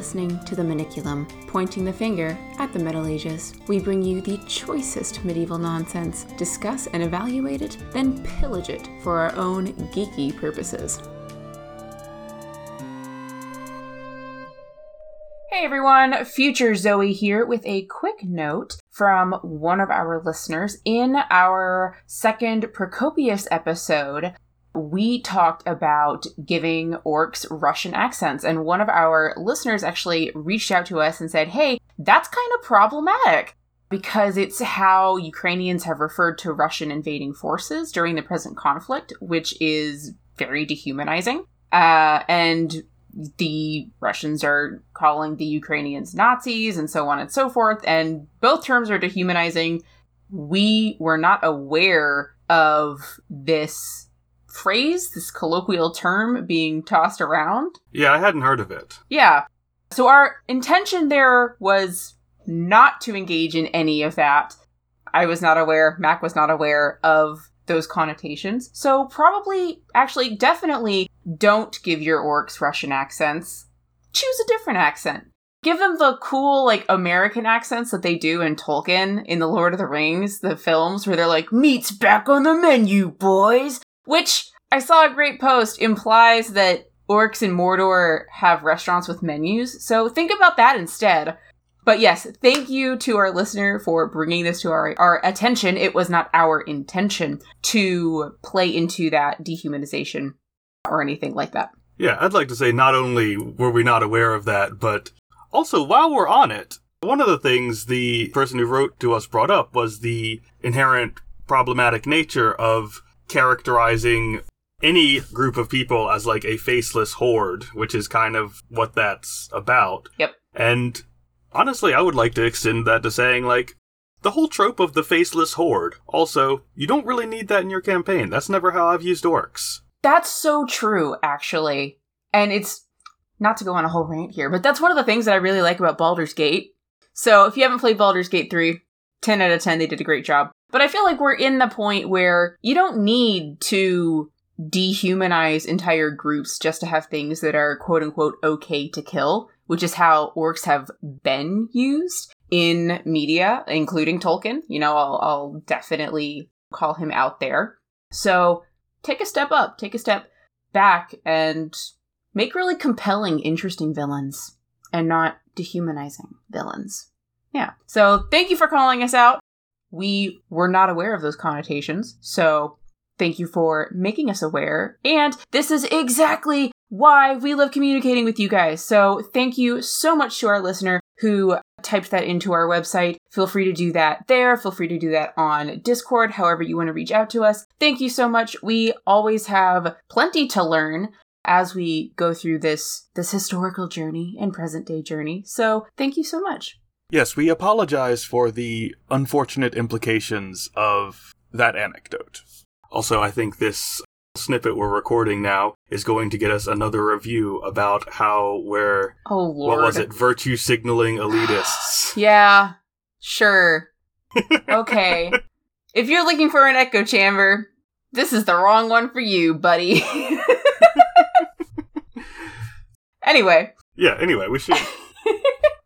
Listening to the Maniculum, pointing the finger at the Middle Ages. We bring you the choicest medieval nonsense, discuss and evaluate it, then pillage it for our own geeky purposes. Hey everyone, Future Zoe here with a quick note from one of our listeners. In our second Procopius episode, we talked about giving orcs Russian accents, and one of our listeners actually reached out to us and said, Hey, that's kind of problematic because it's how Ukrainians have referred to Russian invading forces during the present conflict, which is very dehumanizing. Uh, and the Russians are calling the Ukrainians Nazis and so on and so forth, and both terms are dehumanizing. We were not aware of this phrase, this colloquial term being tossed around. Yeah, I hadn't heard of it. Yeah. So our intention there was not to engage in any of that. I was not aware, Mac was not aware of those connotations. So probably, actually, definitely don't give your orcs Russian accents. Choose a different accent. Give them the cool, like, American accents that they do in Tolkien in The Lord of the Rings, the films, where they're like, meat's back on the menu, boys! Which I saw a great post implies that orcs in Mordor have restaurants with menus. So think about that instead. But yes, thank you to our listener for bringing this to our, our attention. It was not our intention to play into that dehumanization or anything like that. Yeah, I'd like to say not only were we not aware of that, but also while we're on it, one of the things the person who wrote to us brought up was the inherent problematic nature of characterizing any group of people as like a faceless horde, which is kind of what that's about. Yep. And honestly, I would like to extend that to saying like the whole trope of the faceless horde. Also, you don't really need that in your campaign. That's never how I've used orcs. That's so true, actually. And it's not to go on a whole rant here, but that's one of the things that I really like about Baldur's Gate. So if you haven't played Baldur's Gate 3, 10 out of 10, they did a great job. But I feel like we're in the point where you don't need to dehumanize entire groups just to have things that are quote unquote okay to kill, which is how orcs have been used in media, including Tolkien. You know, I'll, I'll definitely call him out there. So take a step up, take a step back, and make really compelling, interesting villains and not dehumanizing villains. Yeah. So thank you for calling us out. We were not aware of those connotations, so Thank you for making us aware. And this is exactly why we love communicating with you guys. So thank you so much to our listener who typed that into our website. Feel free to do that there. Feel free to do that on Discord, however you want to reach out to us. Thank you so much. We always have plenty to learn as we go through this this historical journey and present day journey. So, thank you so much. Yes, we apologize for the unfortunate implications of that anecdote. Also, I think this snippet we're recording now is going to get us another review about how we're oh lord what was it? Virtue signaling elitists. Yeah sure. Okay. If you're looking for an echo chamber this is the wrong one for you buddy. Anyway. Yeah anyway we should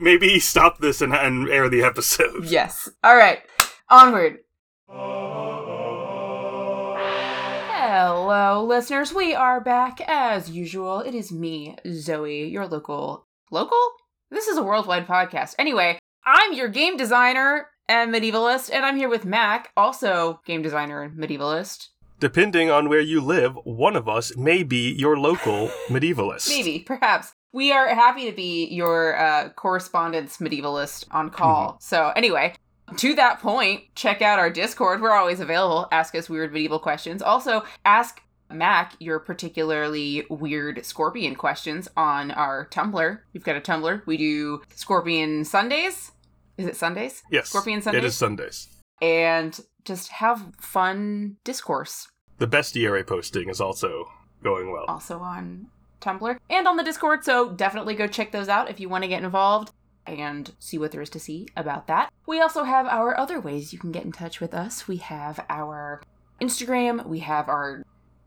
maybe stop this and, and air the episode yes all right onward Hello, listeners. We are back as usual. It is me, Zoe, your local. Local? This is a worldwide podcast. Anyway, I'm your game designer and medievalist, and I'm here with Mac, also game designer and medievalist. Depending on where you live, one of us may be your local medievalist. Maybe, perhaps. We are happy to be your uh, correspondence medievalist on call. Mm-hmm. So, anyway, to that point, check out our Discord. We're always available. Ask us weird medieval questions. Also, ask Mac your particularly weird scorpion questions on our Tumblr. We've got a Tumblr. We do Scorpion Sundays. Is it Sundays? Yes. Scorpion Sundays? It is Sundays. And just have fun discourse. The best bestiary posting is also going well. Also on Tumblr and on the Discord, so definitely go check those out if you want to get involved and see what there is to see about that. We also have our other ways you can get in touch with us. We have our Instagram, we have our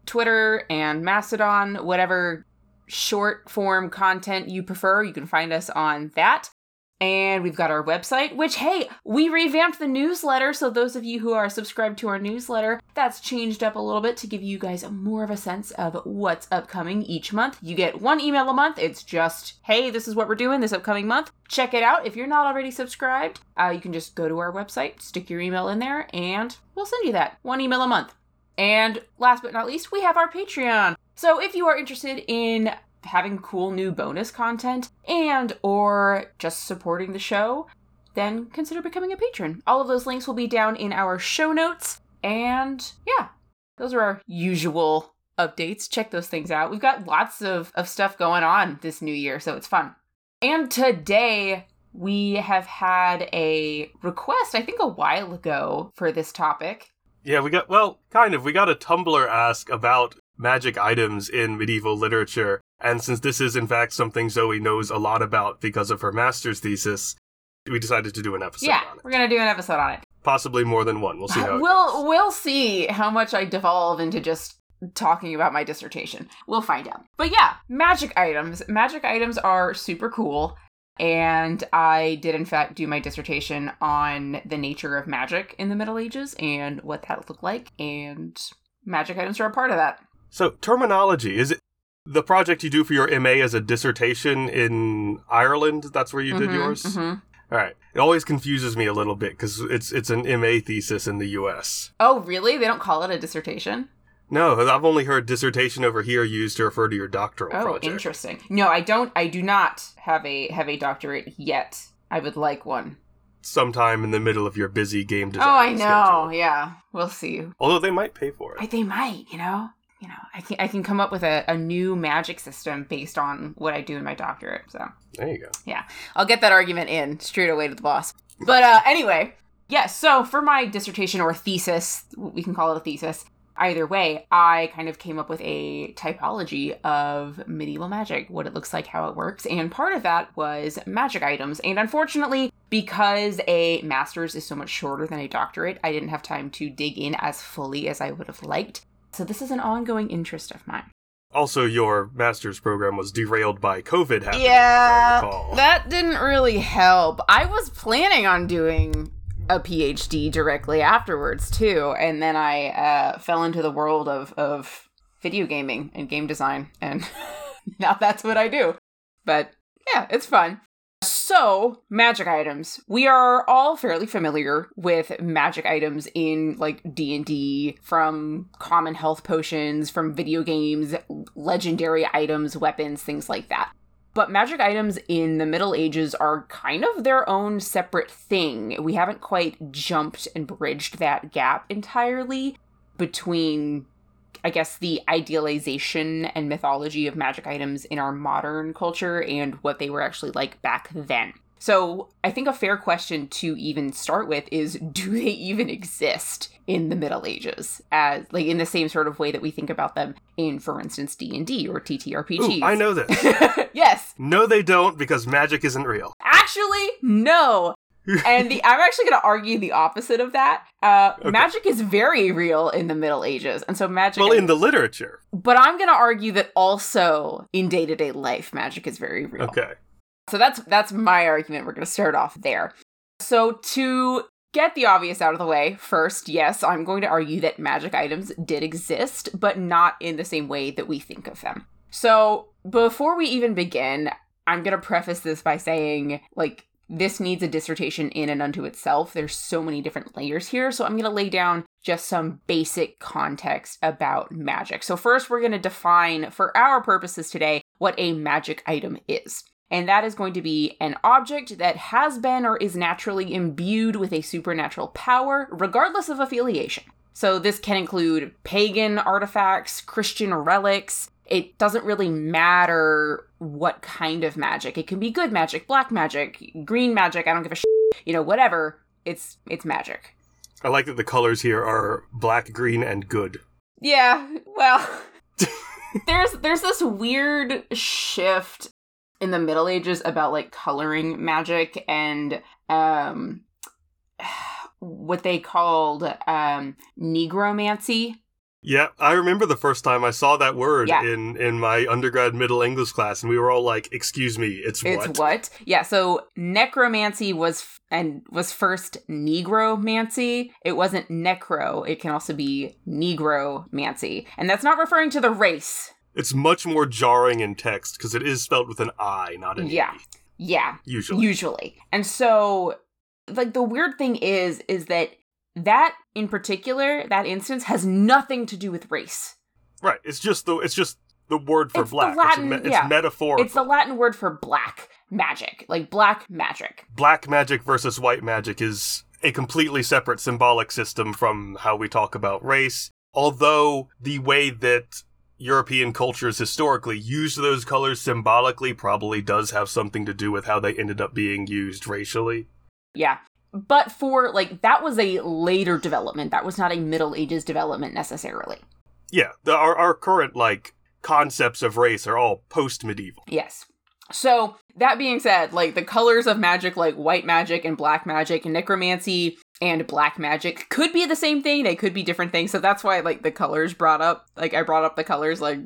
Twitter and Mastodon, whatever short form content you prefer, you can find us on that. And we've got our website, which, hey, we revamped the newsletter. So, those of you who are subscribed to our newsletter, that's changed up a little bit to give you guys more of a sense of what's upcoming each month. You get one email a month. It's just, hey, this is what we're doing this upcoming month. Check it out. If you're not already subscribed, uh, you can just go to our website, stick your email in there, and we'll send you that. One email a month. And last but not least, we have our Patreon. So, if you are interested in having cool new bonus content and or just supporting the show, then consider becoming a patron. All of those links will be down in our show notes. And yeah, those are our usual updates. Check those things out. We've got lots of, of stuff going on this new year, so it's fun. And today we have had a request, I think a while ago, for this topic. Yeah, we got, well, kind of. We got a Tumblr ask about magic items in medieval literature. And since this is, in fact, something Zoe knows a lot about because of her master's thesis, we decided to do an episode yeah, on it. we're gonna do an episode on it. Possibly more than one. We'll see how it we'll goes. we'll see how much I devolve into just talking about my dissertation. We'll find out. But yeah, magic items. Magic items are super cool. And I did, in fact, do my dissertation on the nature of magic in the Middle Ages and what that looked like. And magic items are a part of that. So, terminology. Is it the project you do for your MA is a dissertation in Ireland? That's where you did Mhm, yours? mhm. All right. It always confuses me a little bit because it's it's an MA thesis in the US. Oh, really? They don't call it a dissertation? No, I've only heard dissertation over here used to refer to your doctoral Oh, project. interesting. No, I don't. I do not have a have a doctorate yet. I would like one. Sometime in the middle of your busy game design. oh, I know. schedule. Yeah, we'll see. Although they might pay for it. I, they might, you know. You know, I can I can come up with a, a new magic system based on what I do in my doctorate. So There you go. Yeah, I'll get that argument in straight away to the boss. But uh, anyway, yeah. So for my dissertation or thesis, we can call it a thesis. Either way, I kind of came up with a typology of medieval magic, what it looks like, how it works, and part of that was magic items. And unfortunately, because a master's is so much shorter than a doctorate, I didn't have time to dig in as fully as I would have liked. So this is an ongoing interest of mine. Also, your master's program was derailed by COVID happening, Yeah, that didn't really help. I was planning on doing a PhD directly afterwards too, and then I uh, fell into the world of of video gaming and game design, and now that's what I do. But yeah, it's fun. So, magic items. We are all fairly familiar with magic items in like D&D from common health potions, from video games, legendary items, weapons, things like that. But magic items in the Middle Ages are kind of their own separate thing. We haven't quite jumped and bridged that gap entirely between I guess the idealization and mythology of magic items in our modern culture and what they were actually like back then. So, I think a fair question to even start with is do they even exist in the Middle Ages as like in the same sort of way that we think about them in for instance D&D or TTRPGs? Ooh, I know this. yes. no, they don't because magic isn't real. Actually, no. And the I'm actually going to argue the opposite of that. Uh, Okay. Magic is very real in the Middle Ages, and so magic. Well, in the literature. but I'm going to argue that also in day to day life, magic is very real. Okay. So that's that's my argument. We're going to start off there. So to get the obvious out of the way, first, yes, I'm going to argue that magic items did exist, but not in the same way that we think of them. So before we even begin, I'm going to preface this by saying, like, this needs a dissertation in and unto itself. There's so many different layers here. So I'm going to lay down just some basic context about magic. So, first, we're going to define, for our purposes today, what a magic item is. And that is going to be an object that has been or is naturally imbued with a supernatural power, regardless of affiliation. So, this can include pagan artifacts, Christian relics. It doesn't really matter what kind of magic. It can be good magic, black magic, green magic, I don't give a shit. You know, whatever. It's it's magic. I like that the colors here are black, green, and good. Yeah, well, there's there's this weird shift in the Middle Ages about like coloring magic and um what they called um negromancy. Yeah, I remember the first time I saw that word Yeah. in in my undergrad middle English class, and we were all like, "Excuse me, it's, what?" It's what?" Yeah, so necromancy was f- and was first negromancy. It wasn't necro. It can also be negromancy. And that's not referring to the race. It's much more jarring in text because it is spelled with an I, not an Yeah. E. Yeah, Usually, usually. And so like the weird thing is is that that in particular, that instance has nothing to do with race. right? It's just the it's just the word for It's the black. Latin- it's, me- yeah. it's metaphorical. It's the Latin word for black magic, like black magic. black magic versus white magic is a completely separate symbolic system from how we talk about race. Although the way that European cultures historically used those colors symbolically probably does have something to do with how they ended up being used racially. Yeah. But for like that was a later development. That was not a Middle Ages development necessarily. Yeah, the, our our current like concepts of race are all post medieval. Yes. So that being said, like the colors of magic, like white magic and black magic and necromancy and black magic could be the same thing. They could be different things. So that's why like the colors brought up, like I brought up the colors, like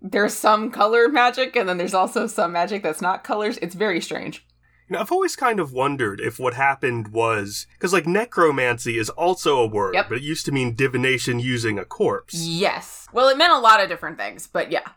there's some color magic and then there's also some magic that's not colors. It's very strange. You know, I've always kind of wondered if what happened was because like necromancy is also a word, Yep. but it used to mean divination using a corpse. Yes. Well, it meant a lot of different things, but yeah.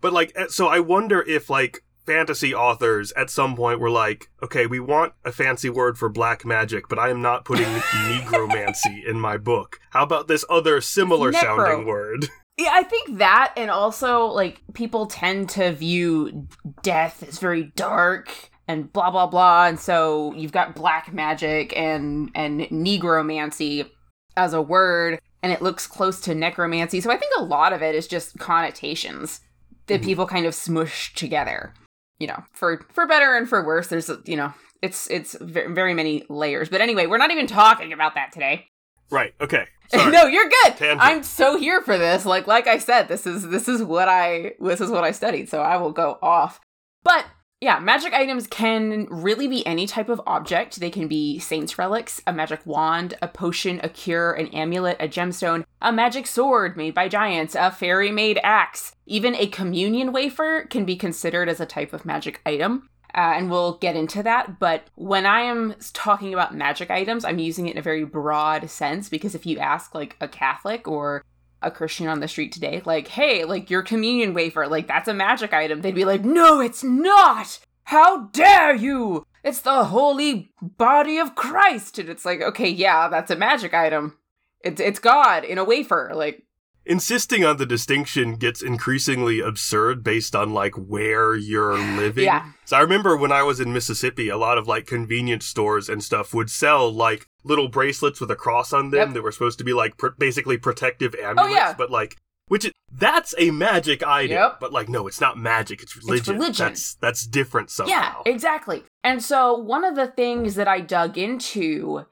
But like, eh, so I wonder if like fantasy authors at some point were like, okay, we want a fancy word for black magic, but I am not putting negromancy in my book. How about this other similar Necro. sounding word? Yeah, I think that, and also like people tend to view death as very dark and blah blah blah, and so you've got black magic and and negromancy as a word, and it looks close to necromancy. So I think a lot of it is just connotations that Mhm. people kind of smush together. You know, for for better and for worse. There's you know, it's it's very many layers. But anyway, we're not even talking about that today. Right. Okay. No, you're good. Tangent. I'm so here for this. Like like I said, this is this is what I this is what I studied, so I will go off. But yeah, magic items can really be any type of object. They can be saints relics, a magic wand, a potion, a cure, an amulet, a gemstone, a magic sword made by giants, a fairy made axe. Even a communion wafer can be considered as a type of magic item. Uh, and we'll get into that. But when I am talking about magic items, I'm using it in a very broad sense because if you ask like a Catholic or a Christian on the street today, like, hey, like your communion wafer, like that's a magic item, they'd be like, no, it's not! How dare you! It's the holy body of Christ! And it's like, okay, yeah, that's a magic item. It's it's God in a wafer. Like, Insisting on the distinction gets increasingly absurd based on like where you're living. Yeah. So I remember when I was in Mississippi, a lot of like convenience stores and stuff would sell like little bracelets with a cross on them Yep. Oh, that were supposed to be like pr- basically protective oh, amulets, oh, yeah. but like which that's a magic item. Yep. But like no, it's not magic, it's religion. It's religion. That's that's different somehow. Yeah, exactly. And so one of the things that I dug into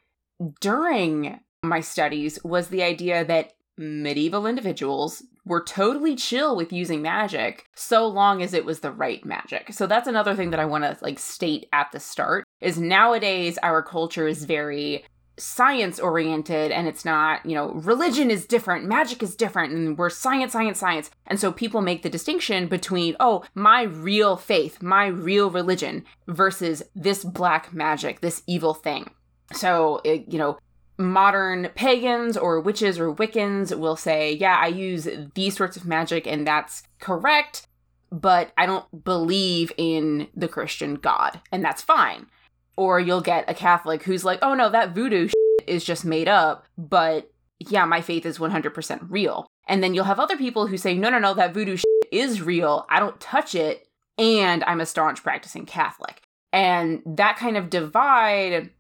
during my studies was the idea that medieval individuals were totally chill with using magic so long as it was the right magic. So that's another thing that I want to like state at the start is nowadays our culture is very science oriented and it's not, you know, religion is different, magic is different and we're science science science. And so people make the distinction between, oh, my real faith, my real religion versus this black magic, this evil thing. So, it, you know, modern pagans or witches or Wiccans will say, yeah, I use these sorts of magic and that's correct, but I don't believe in the Christian God, and that's fine. Or you'll get a Catholic who's like, oh no, that voodoo is just made up, but yeah, my faith is 100% real. And then you'll have other people who say, no, no, no, that voodoo is real. I don't touch it, and I'm a staunch practicing Catholic. And that kind of divide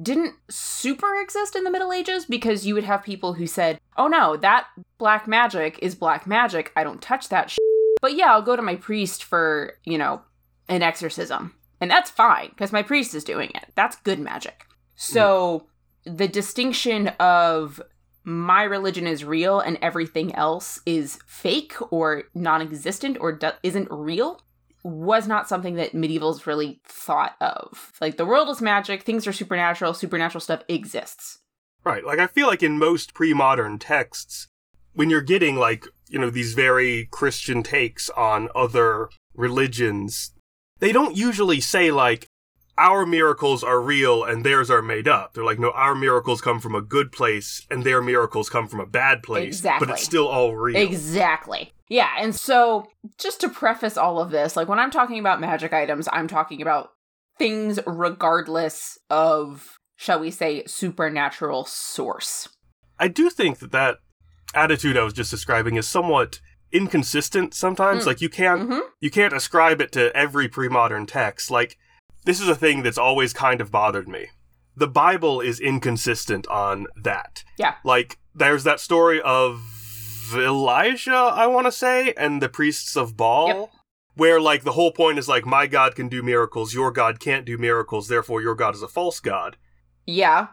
didn't super exist in the Middle Ages because you would have people who said, oh no, that black magic is black magic. I don't touch that shit. But yeah, I'll go to my priest for, you know, an exorcism. And that's fine because my priest is doing it. That's good magic. So the distinction of my religion is real and everything else is fake or non existent or do- isn't real was not something that medievals really thought of. Like the world is magic, things are supernatural, supernatural stuff exists. Right. Like I feel like in most pre-modern texts, when you're getting like, you know, these very Christian takes on other religions, they don't usually say like, our miracles are real and theirs are made up. They're like, no, our miracles come from a good place and their miracles come from a bad place. Exactly. But it's still all real. Exactly. Yeah, and so just to preface all of this, like when I'm talking about magic items, I'm talking about things regardless of, shall we say, supernatural source. I do think that that attitude I was just describing is somewhat inconsistent sometimes. Mm. Like you can't hmm you can't ascribe it to every pre-modern text. Like this is a thing that's always kind of bothered me. The Bible is inconsistent on that. Yeah. Like there's that story of Elijah, I want to say, and the priests of Baal. Yep. Where like the whole point is like my God can do miracles, your God can't do miracles, therefore your God is a false god. Yeah.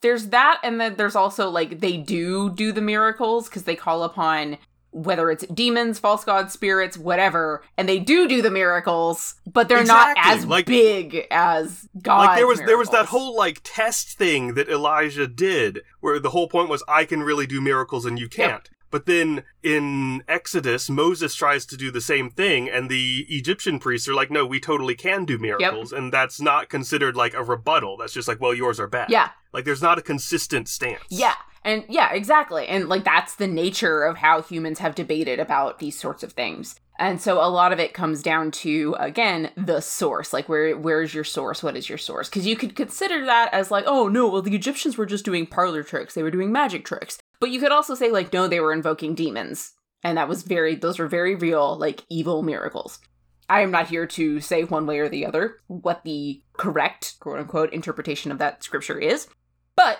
There's that, and then there's also like they do do the miracles because they call upon whether it's demons, false gods, spirits, whatever, and they do do the miracles, but they're not as like- big as God. like there was there was that whole like test thing that Elijah did where the whole point was I can really do miracles and you can't. But then in Exodus Moses tries to do the same thing and the Egyptian priests are like no we totally can do miracles and that's not considered like a rebuttal. That's just like well yours are bad. Yeah, Like there's not a consistent stance. yeah. And yeah, exactly. And like that's the nature of how humans have debated about these sorts of things. And so a lot of it comes down to again the source. Like where where's your source? What is your source? Cuz you could consider that as like, oh no, well the Egyptians were just doing parlor tricks. They were doing magic tricks. But you could also say like no, they were invoking demons. And that was very those were very real like evil miracles. I am not here to say one way or the other what the correct quote unquote interpretation of that scripture is. But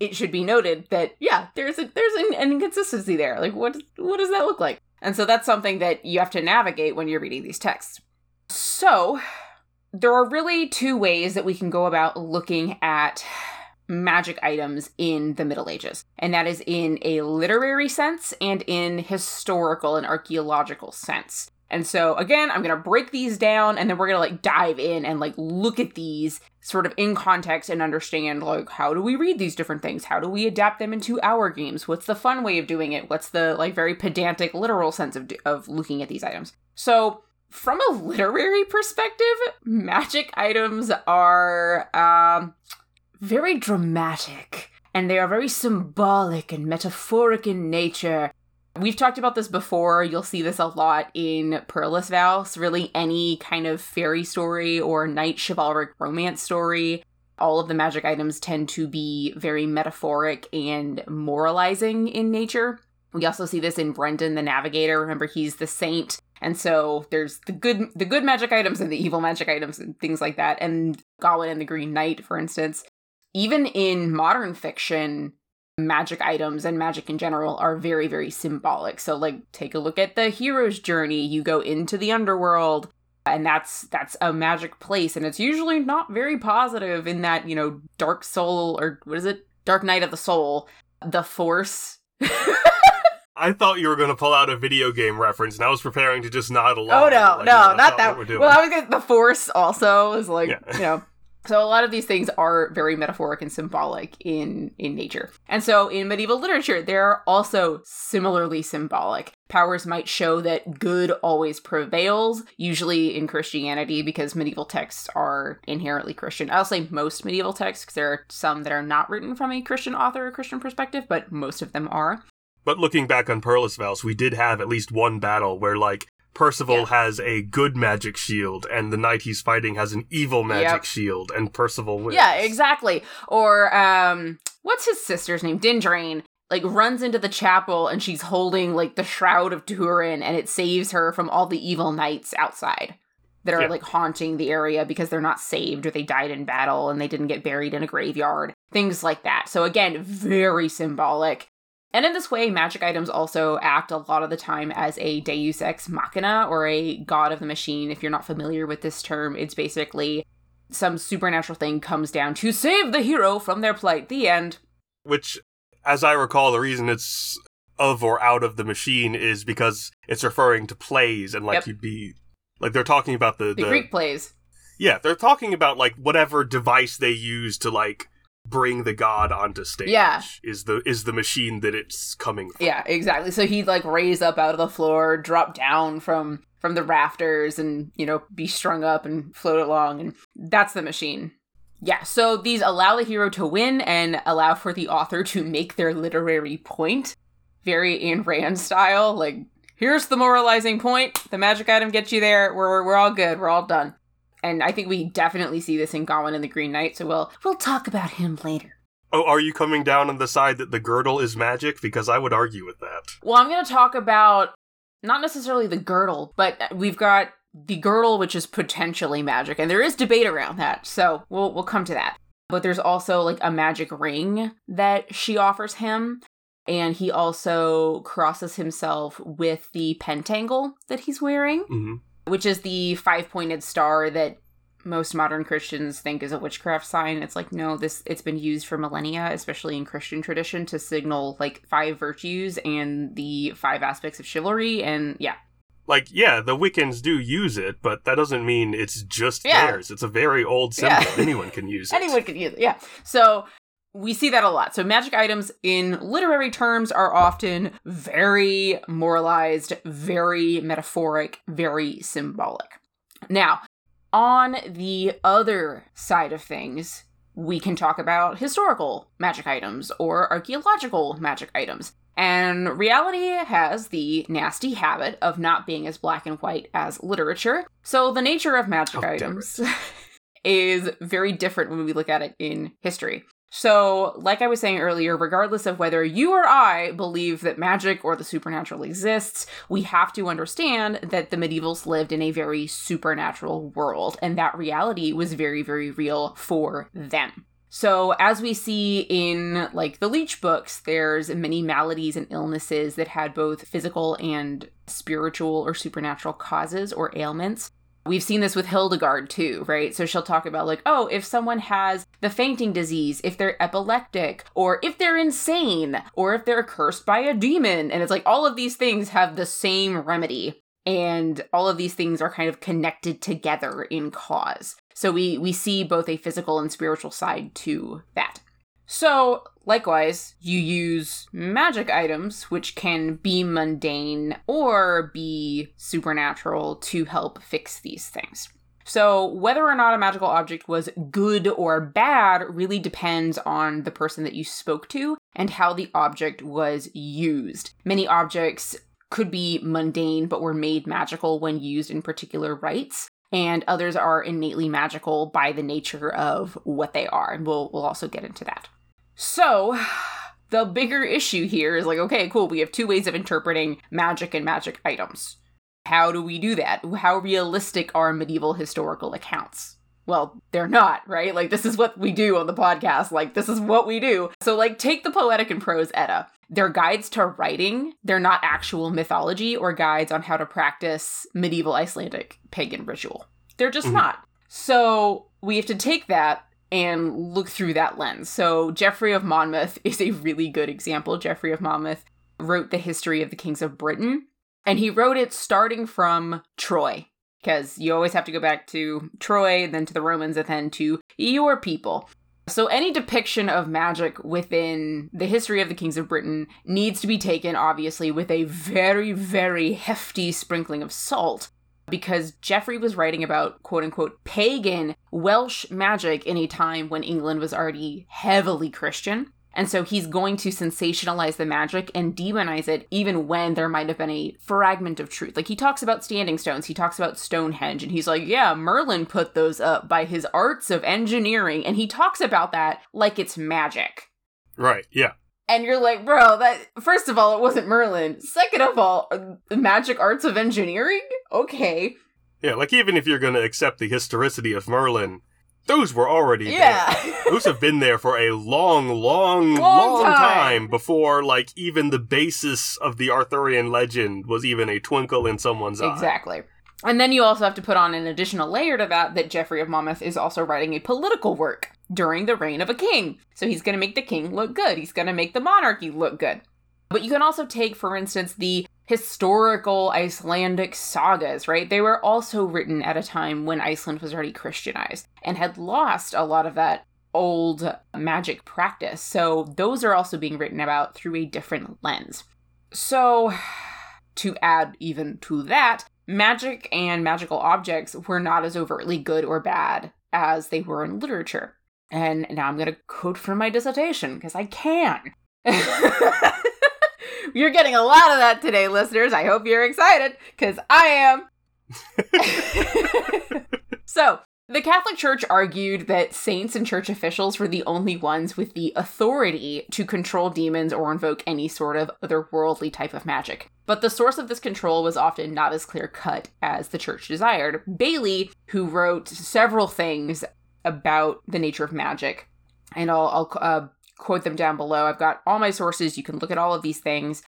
it should be noted that yeah, there's a there's an, an inconsistency there. Like what what does that look like? And so that's something that you have to navigate when you're reading these texts. So there are really two ways that we can go about looking at magic items in the Middle Ages, and that is in a literary sense and in historical and archaeological sense. And so again, I'm going to break these down and then we're going to like dive in and like look at these sort of in context and understand like how do we read these different things? How do we adapt them into our games? What's the fun way of doing it? What's the like very pedantic literal sense of of looking at these items? So, from a literary perspective, magic items are um very dramatic and they are very symbolic and metaphoric in nature. We've talked about this before. You'll see this a lot in Perilous Vows. Really, any kind of fairy story or knight chivalric romance story. All of the magic items tend to be very metaphoric and moralizing in nature. We also see this in Brendan the Navigator. Remember, he's the saint. And so there's the good the good magic items and the evil magic items and things like that. And Gawain and the Green Knight, for instance. Even in modern fiction, magic items and magic in general are very very symbolic so like take a look at the hero's journey you go into the underworld and that's that's a magic place and it's usually not very positive in that you know dark soul or what is it dark night of the soul the force I thought you were going to pull out a video game reference, and I was preparing to just nod along. oh no like, no that's not that what we're doing. well i was gonna, the force also is like Yeah. you know so a lot of these things are very metaphoric and symbolic in in nature. And so in medieval literature they're also similarly symbolic. Powers might show that good always prevails usually in christianity because medieval texts are inherently christian. I'll say most medieval texts because there are some that are not written from a christian author or christian perspective but most of them are. But looking back on Perilous Vows, we did have at least one battle where, like, Percival Yeah. has a good magic shield, and the knight he's fighting has an evil magic Yep. shield, and Percival wins. Yeah, exactly. Or um what's his sister's name? Dindrain like runs into the chapel and she's holding like the shroud of Turin and it saves her from all the evil knights outside that are Yeah. like haunting the area because they're not saved or they died in battle and they didn't get buried in a graveyard. Things like that. So again, very symbolic. And in this way, magic items also act a lot of the time as a deus ex machina or a god of the machine. If you're not familiar with this term, it's basically some supernatural thing comes down to save the hero from their plight. The end. Which, as I recall, the reason it's of or out of the machine is because it's referring to plays, and like Yep. you'd be. Like, they're talking about the. The, Greek plays. Yeah, they're talking about, like, whatever device they use to, like, bring the god onto stage. Yeah. is the is the machine that it's coming from. Yeah, exactly. So he'd like raise up out of the floor, drop down from from the rafters and, you know, be strung up and float along and that's the machine. Yeah, so these allow the hero to win and allow for the author to make their literary point. Very Ayn Rand style, like here's the moralizing point. The magic item gets you there. We're we're all good. We're all done. And I think we definitely see this in Gawain and the Green Knight, so we'll we'll talk about him later. Oh, are you coming down on the side that the girdle is magic? Because I would argue with that. Well, I'm going to talk about not necessarily the girdle, but we've got the girdle, which is potentially magic, and there is debate around that. So we'll we'll come to that. But there's also like a magic ring that she offers him, and he also crosses himself with the pentangle that he's wearing, hmm which is the five pointed star that most modern Christians think is a witchcraft sign. It's like no, this it's been used for millennia, especially in Christian tradition, to signal like five virtues and the five aspects of chivalry. And yeah, Like, yeah, the Wiccans do use it, but that doesn't mean it's just Yeah. theirs. It's a very old symbol. Yeah. Anyone can use it. anyone could use it. Yeah, so. We see that a lot. So, magic items in literary terms are often very moralized, very metaphoric, very symbolic. Now, on the other side of things, we can talk about historical magic items or archaeological magic items. And reality has the nasty habit of not being as black and white as literature. So the nature of magic Oh, items is very different when we look at it in history. So, like I was saying earlier, regardless of whether you or I believe that magic or the supernatural exists, we have to understand that the medievals lived in a very supernatural world, and that reality was very, very real for them. So, as we see in like the Leech books, there's many maladies and illnesses that had both physical and spiritual or supernatural causes or ailments. We've seen this with Hildegard too, right? So she'll talk about, like, oh, if someone has the fainting disease, if they're epileptic, or if they're insane, or if they're cursed by a demon. And it's like all of these things have the same remedy. And all of these things are kind of connected together in cause. So we, we see both a physical and spiritual side to that. So, likewise, you use magic items, which can be mundane or be supernatural to help fix these things. So, whether or not a magical object was good or bad really depends on the person that you spoke to and how the object was used. Many objects could be mundane but were made magical when used in particular rites, and others are innately magical by the nature of what they are. And we'll, we'll also get into that. So, the bigger issue here is like, okay, cool, we have two ways of interpreting magic and magic items. How do we do that? How realistic are medieval historical accounts? Well, they're not, right? Like, this is what we do on the podcast. Like, this is what we do. So, like, take the Poetic and Prose Edda. They're guides to writing. They're not actual mythology or guides on how to practice medieval Icelandic pagan ritual. They're just Mhm. not. So, we have to take that and look through that lens. So, Geoffrey of Monmouth is a really good example. Geoffrey of Monmouth wrote the history of the kings of Britain, and he wrote it starting from Troy, because you always have to go back to Troy, then to the Romans, and then to your people. So, any depiction of magic within the history of the kings of Britain needs to be taken, obviously, with a very, very hefty sprinkling of salt because Geoffrey was writing about quote unquote pagan Welsh magic in a time when England was already heavily Christian. And so he's going to sensationalize the magic and demonize it even when there might have been a fragment of truth. Like he talks about standing stones, he talks about Stonehenge, and he's like, yeah, Merlin put those up by his arts of engineering. And he talks about that like it's magic. Right, yeah. And you're like, bro, that first of all, it wasn't Merlin. Second of all, uh, magic arts of engineering? Okay. Yeah, like even if you're going to accept the historicity of Merlin, those were already Yeah. there. Those have been there for a long, long, Long long, time. time. before, like, even the basis of the Arthurian legend was even a twinkle in someone's eye. exactly. And then you also have to put on an additional layer to that that Geoffrey of Monmouth is also writing a political work during the reign of a king. So he's going to make the king look good. He's going to make the monarchy look good. But you can also take, for instance, the historical Icelandic sagas, right? They were also written at a time when Iceland was already Christianized and had lost a lot of that old magic practice. So those are also being written about through a different lens. So, to add even to that, magic and magical objects were not as overtly good or bad as they were in literature. And now I'm going to quote from my dissertation because I can. you're getting a lot of that today, listeners. I hope you're excited because I am. so, the Catholic Church argued that saints and church officials were the only ones with the authority to control demons or invoke any sort of otherworldly type of magic. But the source of this control was often not as clear cut as the church desired. Bailey, who wrote several things about the nature of magic, and I'll, I'll uh, quote them down below. I've got all my sources. You can look at all of these things.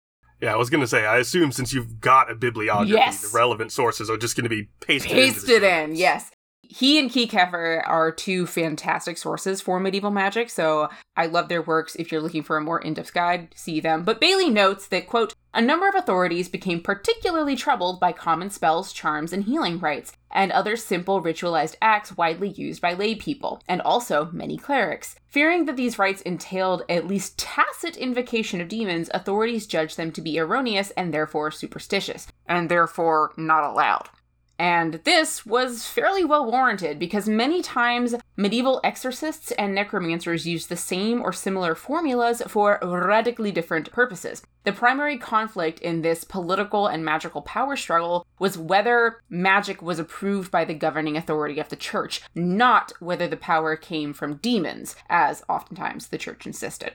Yeah, I was going to say, I assume since you've got a bibliography, Yes. the relevant sources are just going to be pasted Pasted in, yes. He and Kieckhefer are two fantastic sources for medieval magic, so I love their works. If you're looking for a more in depth guide, see them. But Bailey notes that, quote, a number of authorities became particularly troubled by common spells, charms, and healing rites, and other simple ritualized acts widely used by lay people, and also many clerics. Fearing that these rites entailed at least tacit invocation of demons, authorities judged them to be erroneous and therefore superstitious, and therefore not allowed. And this was fairly well warranted because many times medieval exorcists and necromancers used the same or similar formulas for radically different purposes. The primary conflict in this political and magical power struggle was whether magic was approved by the governing authority of the church, not whether the power came from demons, as oftentimes the church insisted.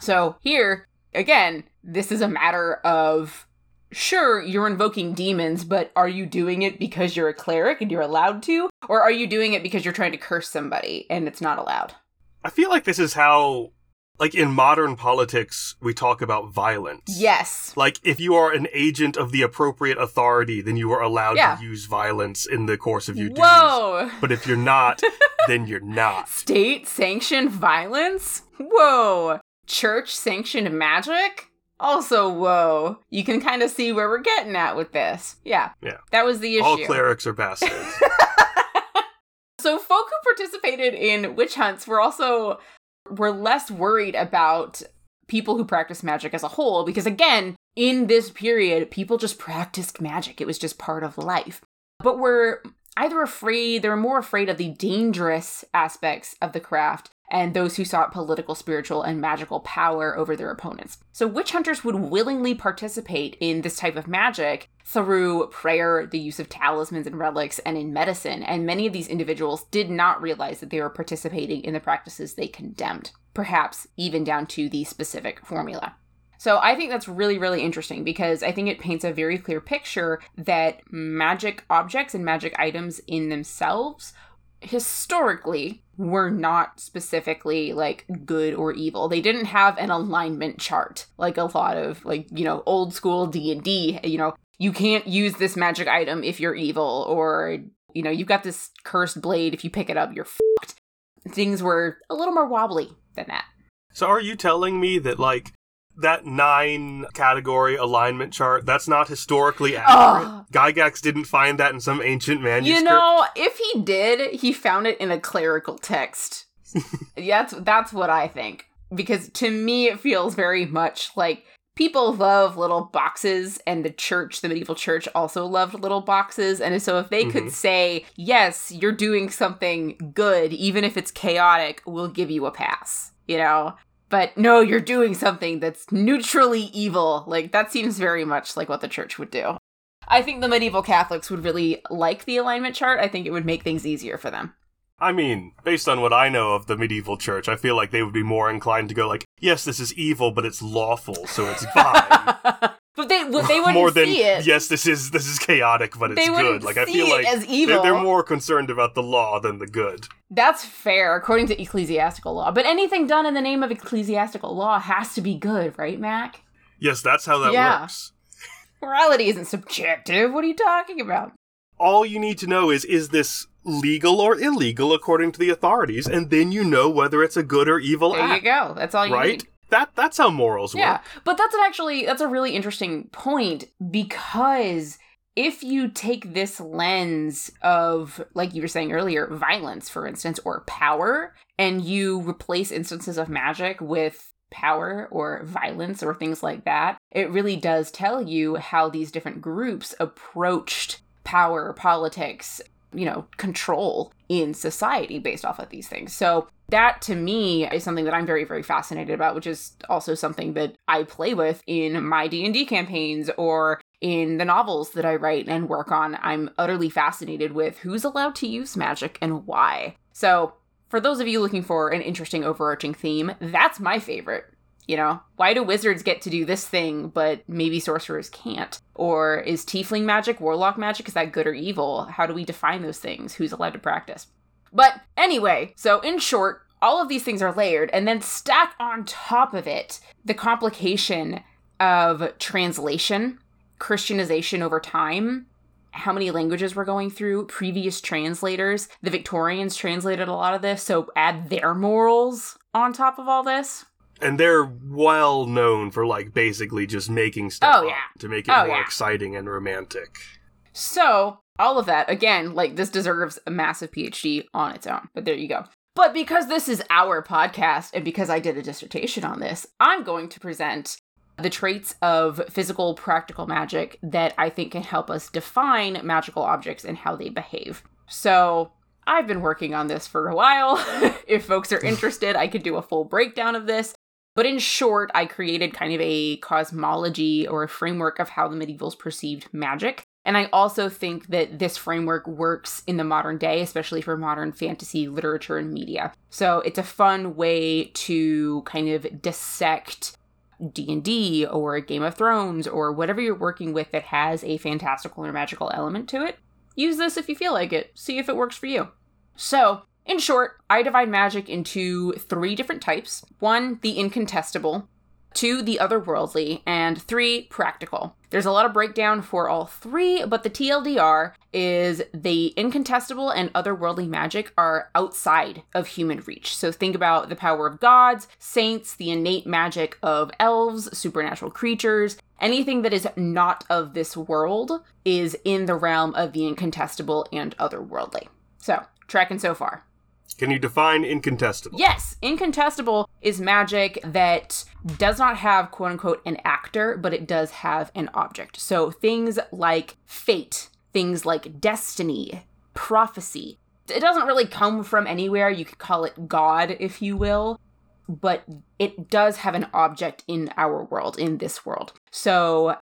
So here, again, this is a matter of sure, you're invoking demons, but are you doing it because you're a cleric and you're allowed to? Or are you doing it because you're trying to curse somebody and it's not allowed? I feel like this is how, like in modern politics, we talk about violence. Yes. Like, if you are an agent of the appropriate authority, then you are allowed Yeah. to use violence in the course of your duties. Whoa! But if you're not, then you're not. State sanctioned violence? Whoa! Church sanctioned magic? Also, whoa. You can kind of see where we're getting at with this. Yeah. Yeah. That was the issue. All clerics are bastards. So folk who participated in witch hunts were also were less worried about people who practice magic as a whole because again, in this period, people just practiced magic. It was just part of life. But were either afraid, they were more afraid of the dangerous aspects of the craft and those who sought political, spiritual, and magical power over their opponents. So witch hunters would willingly participate in this type of magic through prayer, the use of talismans and relics, and in medicine. And many of these individuals did not realize that they were participating in the practices they condemned, perhaps even down to the specific formula. So I think that's really, really interesting because I think it paints a very clear picture that magic objects and magic items in themselves historically were not specifically like good or evil. They didn't have an alignment chart like a lot of like, you know, old school D&D, you know, you can't use this magic item if you're evil or you know, you've got this cursed blade if you pick it up you're fucked. Things were a little more wobbly than that. so are you telling me that, like, that nine category alignment chart, that's not historically accurate? Ugh. Gygax didn't find that in some ancient manuscript? You know, if he did, he found it in a clerical text. that's that's what I think. Because to me it feels very much like people love little boxes and the church, the medieval church also loved little boxes and so if they could Mhm. say, "Yes, you're doing something good even if it's chaotic, we'll give you a pass." You know? But no, you're doing something that's neutrally evil. Like that seems very much like what the church would do. I think the medieval Catholics would really like the alignment chart. I think it would make things easier for them. I mean, based on what I know of the medieval church, I feel like they would be more inclined to go like, yes, this is evil, but it's lawful, so it's fine. they they wouldn't more than see it. yes, this is this is chaotic, but it's they wouldn't good. Like I see feel it like as they're, they're more concerned about the law than the good. That's fair, according to ecclesiastical law. But anything done in the name of ecclesiastical law has to be good, right, Mac? Yes, that's how that Yeah. works. Morality isn't subjective. What are you talking about? All you need to know is is this legal or illegal according to the authorities, and then you know whether it's a good or evil act. There you act. go. That's all you right? need. That that's how morals Yeah, work. but that's an actually that's a really interesting point because if you take this lens of, like you were saying earlier, violence, for instance, or power, and you replace instances of magic with power or violence or things like that, it really does tell you how these different groups approached power, politics, you know, control in society based off of these things. So that to me is something that I'm very very fascinated about, which is also something that I play with in my D&D campaigns or in the novels that I write and work on. I'm utterly fascinated with who's allowed to use magic and why. So, for those of you looking for an interesting overarching theme, that's my favorite. You know, why do wizards get to do this thing, but maybe sorcerers can't? Or is tiefling magic, warlock magic, is that good or evil? How do we define those things? Who's allowed to practice? But anyway, so in short, all of these things are layered, and then stack on top of it the complication of translation, Christianization over time, how many languages we're going through, previous translators. The Victorians translated a lot of this, so add their morals on top of all this. And they're well known for like basically just making stuff Oh, up yeah. to make it Oh, more yeah. exciting and romantic. So, all of that, again, like this deserves a massive PhD on its own, but there you go. But because this is our podcast and because I did a dissertation on this, I'm going to present the traits of physical practical magic that I think can help us define magical objects and how they behave. So, I've been working on this for a while. if folks are interested, I could do a full breakdown of this. But in short, I created kind of a cosmology or a framework of how the medievals perceived magic. And I also think that this framework works in the modern day, especially for modern fantasy literature and media. So it's a fun way to kind of dissect D&D or Game of Thrones or whatever you're working with that has a fantastical or magical element to it. Use this if you feel like it. See if it works for you. So, in short, I divide magic into three different types. One, the incontestable, two, the otherworldly, and three, practical. There's a lot of breakdown for all three, but the TLDR is the incontestable and otherworldly magic are outside of human reach. So think about the power of gods, saints, the innate magic of elves, supernatural creatures. Anything that is not of this world is in the realm of the incontestable and otherworldly. So, tracking so far. Can you define incontestable? Yes, incontestable is magic that does not have quote unquote an actor, but it does have an object. So things like fate, things like destiny, prophecy. It doesn't really come from anywhere. You could call it God, if you will, but it does have an object in our world, in this world. So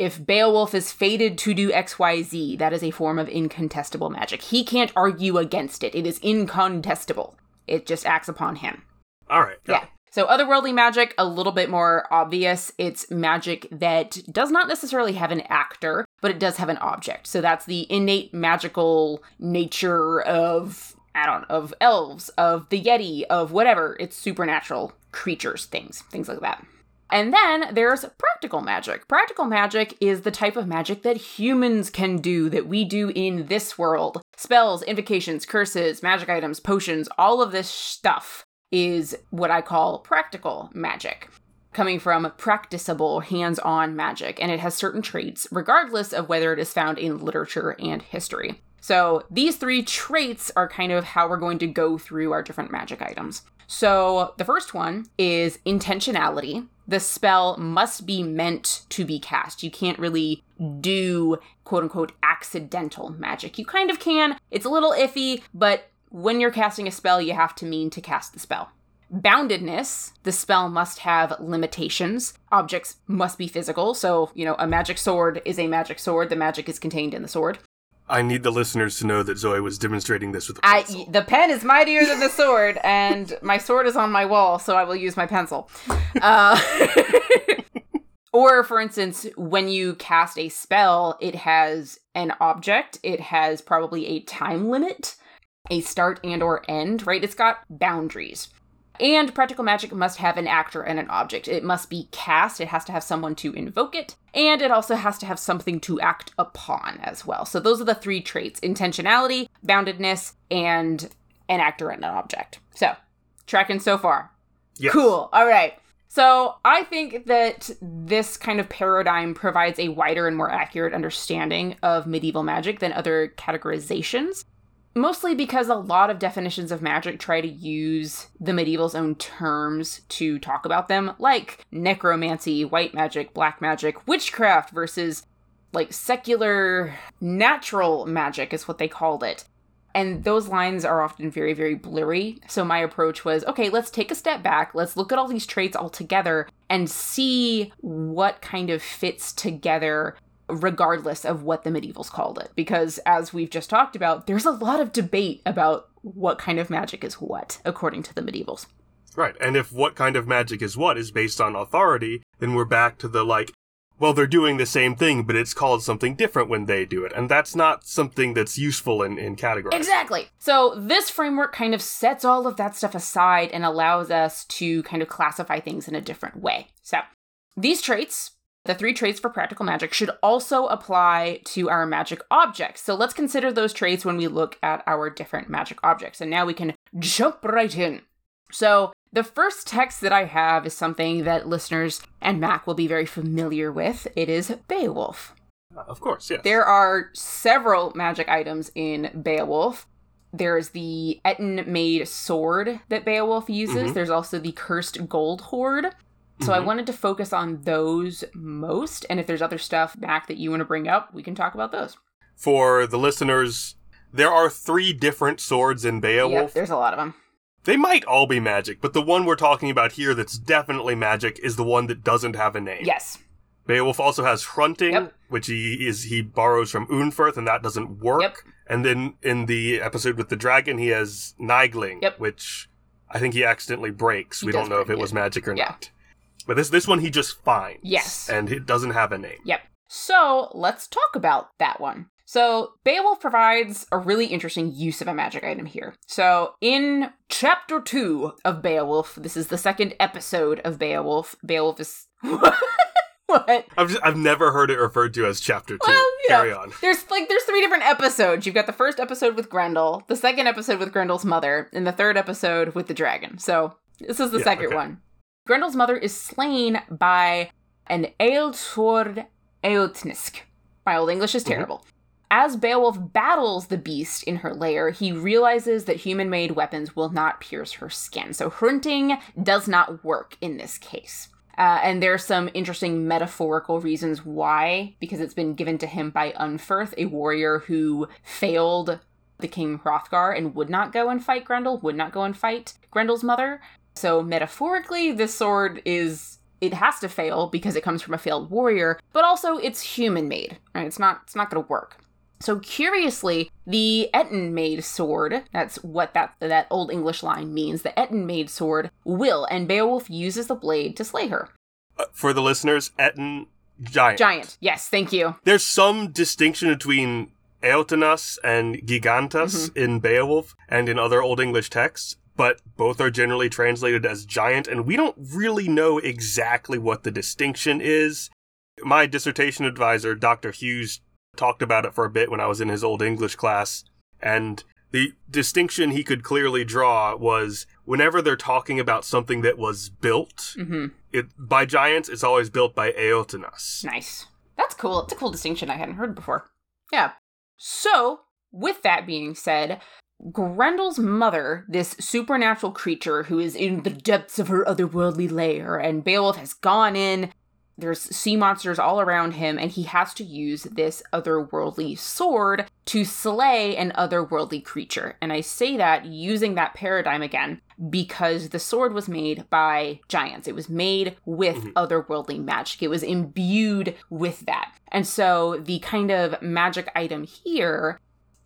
if Beowulf is fated to do XYZ, that is a form of incontestable magic. He can't argue against it. It is incontestable. It just acts upon him. All right. got Yeah. So otherworldly magic, a little bit more obvious. It's magic that does not necessarily have an actor, but it does have an object. So that's the innate magical nature of I don't of elves, of the Yeti, of whatever. It's supernatural creatures, things, things like that. And then there's practical magic. Practical magic is the type of magic that humans can do, that we do in this world. Spells, invocations, curses, magic items, potions, all of this stuff is what I call practical magic. Coming from practicable, hands on magic, and it has certain traits, regardless of whether it is found in literature and history. So, these three traits are kind of how we're going to go through our different magic items. So, the first one is intentionality. The spell must be meant to be cast. You can't really do quote unquote accidental magic. You kind of can. It's a little iffy, but when you're casting a spell, you have to mean to cast the spell. Boundedness, the spell must have limitations. Objects must be physical. So, you know, a magic sword is a magic sword. The magic is contained in the sword. I need the listeners to know that Zoe was demonstrating this with a I pencil. the pen is mightier than the sword, and my sword is on my wall, so I will use my pencil. Uh, or, for instance, when you cast a spell, it has an object. It has probably a time limit, a start and or end. Right? It's got boundaries. And practical magic must have an actor and an object. It must be cast, it has to have someone to invoke it, and it also has to have something to act upon as well. So those are the three traits intentionality, boundedness, and an actor and an object. So, tracking so far. Yes. Cool. All right. So I think that this kind of paradigm provides a wider and more accurate understanding of medieval magic than other categorizations. Mostly because a lot of definitions of magic try to use the medieval's own terms to talk about them, like necromancy, white magic, black magic, witchcraft versus like secular natural magic is what they called it. And those lines are often very, very blurry. So my approach was okay, let's take a step back. Let's look at all these traits all together and see what kind of fits together, regardless of what the medievals called it. Because as we've just talked about, there's a lot of debate about what kind of magic is what, according to the medievals. Right. And if what kind of magic is what is based on authority, then we're back to the like, well, they're doing the same thing, but it's called something different when they do it. And that's not something that's useful in, in categorizing. Exactly. So this framework kind of sets all of that stuff aside and allows us to kind of classify things in a different way. So these traits, the three traits for practical magic, should also apply to our magic objects. So let's consider those traits when we look at our different magic objects. And now we can jump right in. So the first text that I have is something that listeners and Mac will be very familiar with. It is Beowulf. Uh, of course, yes. There are several magic items in Beowulf. There's the Etten made sword that Beowulf uses. Mhm. There's also the cursed gold hoard. So I Mhm. wanted to focus on those most. And if there's other stuff, back that you want to bring up, we can talk about those. For the listeners, there are three different swords in Yep, Beowulf. there's a lot of them. they might all be magic, but the one we're talking about here that's definitely magic is the one that doesn't have a name. Yes. Beowulf also has Hrunting, Yep. which he is he borrows from Unferth, and that doesn't work. Yep. And then in the episode with the dragon, he has Naegling, Yep. which I think he accidentally breaks. He we don't know if it was magic or Yeah. not. But this this one he just finds. Yes. And it doesn't have a name. Yep. So let's talk about that one. So Beowulf provides a really interesting use of a magic item here. So in chapter two of Beowulf, this is the second episode of Beowulf. Beowulf is what? I've just, I've never heard it referred to as chapter two. Well, know, Carry on. There's like there's three different episodes. You've got the first episode with Grendel, the second episode with Grendel's mother, and the third episode with the dragon. So this is the Yeah, second okay. one. Grendel's mother is slain by an ealdsweord eotenisc. My old English is Mhm. terrible. As Beowulf battles the beast in her lair, he realizes that human made weapons will not pierce her skin. So Hrunting does not work in this case. Uh, and there's some interesting metaphorical reasons why, because it's been given to him by Unferth, a warrior who failed the king Hrothgar and would not go and fight Grendel, would not go and fight Grendel's mother. So metaphorically, this sword is it has to fail because it comes from a failed warrior, but also it's human made. Right? It's not it's not going to work. So curiously, the Etten made sword, that's what that that old English line means, the Etten made sword will, and Beowulf uses the blade to slay her. Uh, for the listeners, Etten giant. Giant. Yes, thank you. There's some distinction between Eotanas and Gigantus Mm-hmm. in Beowulf and in other Old English texts, but both are generally translated as giant, and we don't really know exactly what the distinction is. My dissertation advisor, Dr. Hughes, talked about it for a bit when I was in his Old English class, and the distinction he could clearly draw was whenever they're talking about something that was built hmm it, by giants, it's always built by Eotanas. Nice. That's cool. It's a cool distinction I hadn't heard before. Yeah. So, with that being said, Grendel's mother, this supernatural creature who is in the depths of her otherworldly lair, and Beowulf has gone in. There's sea monsters all around him, and he has to use this otherworldly sword to slay an otherworldly creature. And I say that using that paradigm again because the sword was made by giants. It was made with Mhm. otherworldly magic. It was imbued with that. And so the kind of magic item here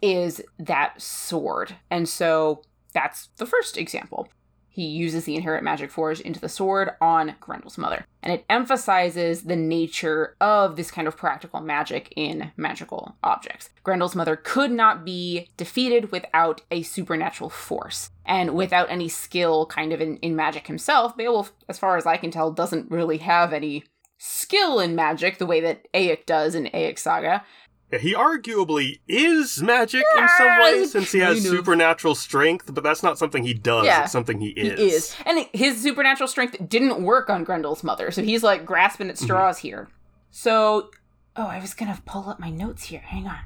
is that sword. And so that's the first example. He uses the inherent magic forge into the sword on Grendel's mother. And it emphasizes the nature of this kind of practical magic in magical objects. Grendel's mother could not be defeated without a supernatural force. And without any skill kind of in, in magic himself, Beowulf, as far as I can tell, doesn't really have any skill in magic the way that Aik does in Aik Saga. Yeah, he arguably is magic in some Yeah, ways since he has kind of. supernatural strength, but that's not something he does. Yeah, it's something he is. He is. And his supernatural strength didn't work on Grendel's mother, so he's like grasping at straws here. So, oh, I was gonna pull up my notes here. Hang on.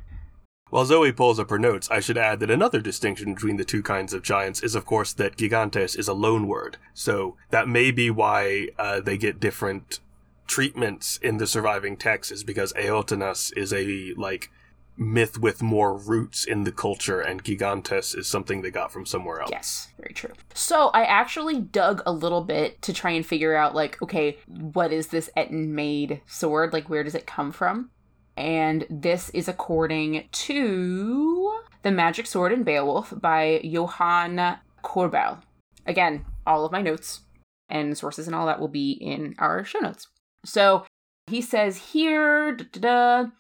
While Zoe pulls up her notes, I should add that another distinction between the two kinds of giants is, of course, that gigantes is a loan word. So that may be why uh, they get different treatments in the surviving texts, is because Eotanas is a, like, myth with more roots in the culture, and gigantes is something they got from somewhere else. Yes, very true. So I actually dug a little bit to try and figure out, like, okay, what is this Etten made sword? Like, where does it come from? And this is according to The Magic Sword in Beowulf by Johann Köberl. Again, all of my notes and sources and all that will be in our show notes. So he says here, da, da, da,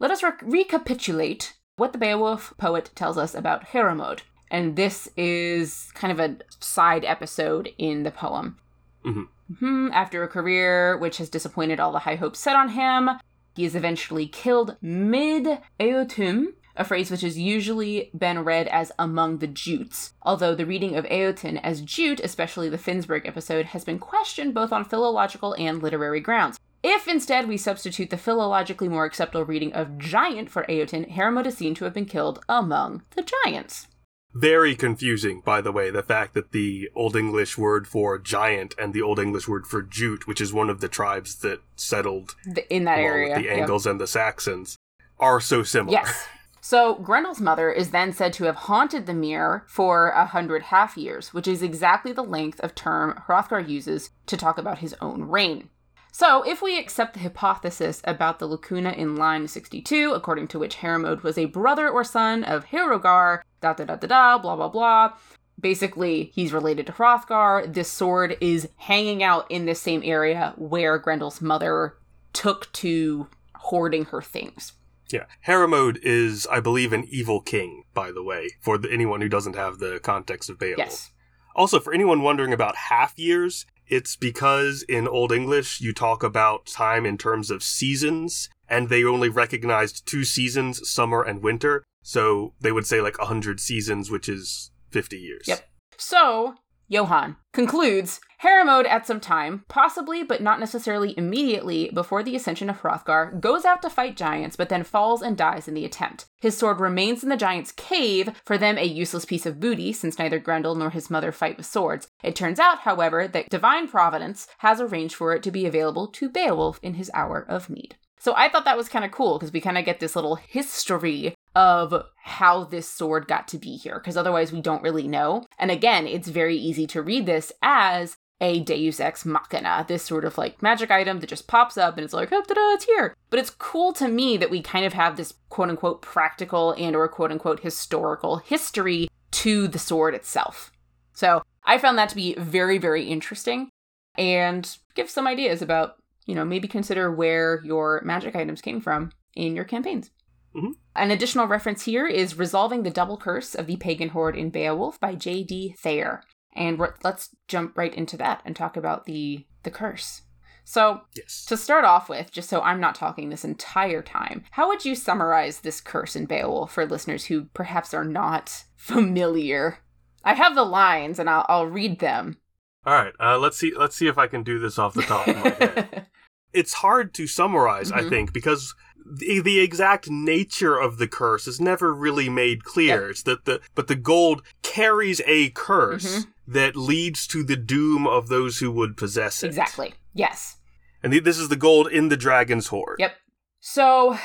let us rec- recapitulate what the Beowulf poet tells us about Heremod. And this is kind of a side episode in the poem. Mhm. Mhm. After a career which has disappointed all the high hopes set on him, he is eventually killed mid Eotum, a phrase which has usually been read as among the Jutes, although the reading of Eoten as Jute, especially the Finnsburg episode, has been questioned both on philological and literary grounds. If instead we substitute the philologically more acceptable reading of giant for Eoten, Heremod is seen to have been killed among the giants. Very confusing, by the way, the fact that the Old English word for giant and the Old English word for Jute, which is one of the tribes that settled Th- in that area. the Yep. Angles and the Saxons, are so similar. Yes. So Grendel's mother is then said to have haunted the mere for a hundred half years, which is exactly the length of term Hrothgar uses to talk about his own reign. So, if we accept the hypothesis about the lacuna in line 62, according to which Heremod was a brother or son of Heorogar, da da da da da, blah blah blah, basically he's related to Hrothgar, this sword is hanging out in this same area where Grendel's mother took to hoarding her things. Yeah. Heremod is, I believe, an evil king, by the way, for the, anyone who doesn't have the context of Beowulf. Yes. Also, for anyone wondering about half years, it's because in Old English you talk about time in terms of seasons, and they only recognized two seasons, summer and winter. So they would say like 100 seasons, which is 50 years. Yep. So, Johann concludes Heremod at some time, possibly but not necessarily immediately before the ascension of Hrothgar, goes out to fight giants but then falls and dies in the attempt. His sword remains in the giant's cave, for them a useless piece of booty since neither Grendel nor his mother fight with swords. It turns out, however, that divine providence has arranged for it to be available to Beowulf in his hour of need. So I thought that was kind of cool because we kind of get this little history of how this sword got to be here because otherwise we don't really know. And again, it's very easy to read this as a deus ex machina, this sort of like magic item that just pops up and it's like, oh, ta-da, it's here. But it's cool to me that we kind of have this quote unquote practical and or quote unquote historical history to the sword itself. So I found that to be very, very interesting and give some ideas about, you know, maybe consider where your magic items came from in your campaigns. Mhm. An additional reference here is Resolving the Double Curse of the Pagan Hoard in Beowulf by J.D. Thayer. And let's jump right into that and talk about the the curse. So, Yes. to start off with, just so I'm not talking this entire time, how would you summarize this curse in Beowulf for listeners who perhaps are not familiar? I have the lines and I'll, I'll read them. All right. Uh, let's see. Let's see if I can do this off the top of my head. it's hard to summarize, I Mhm. think, because the, the exact nature of the curse is never really made clear. It's that the but the gold carries a curse Mhm. That leads to the doom of those who would possess it. exactly. Yes. And th- this is the gold in the dragon's hoard. Yep. So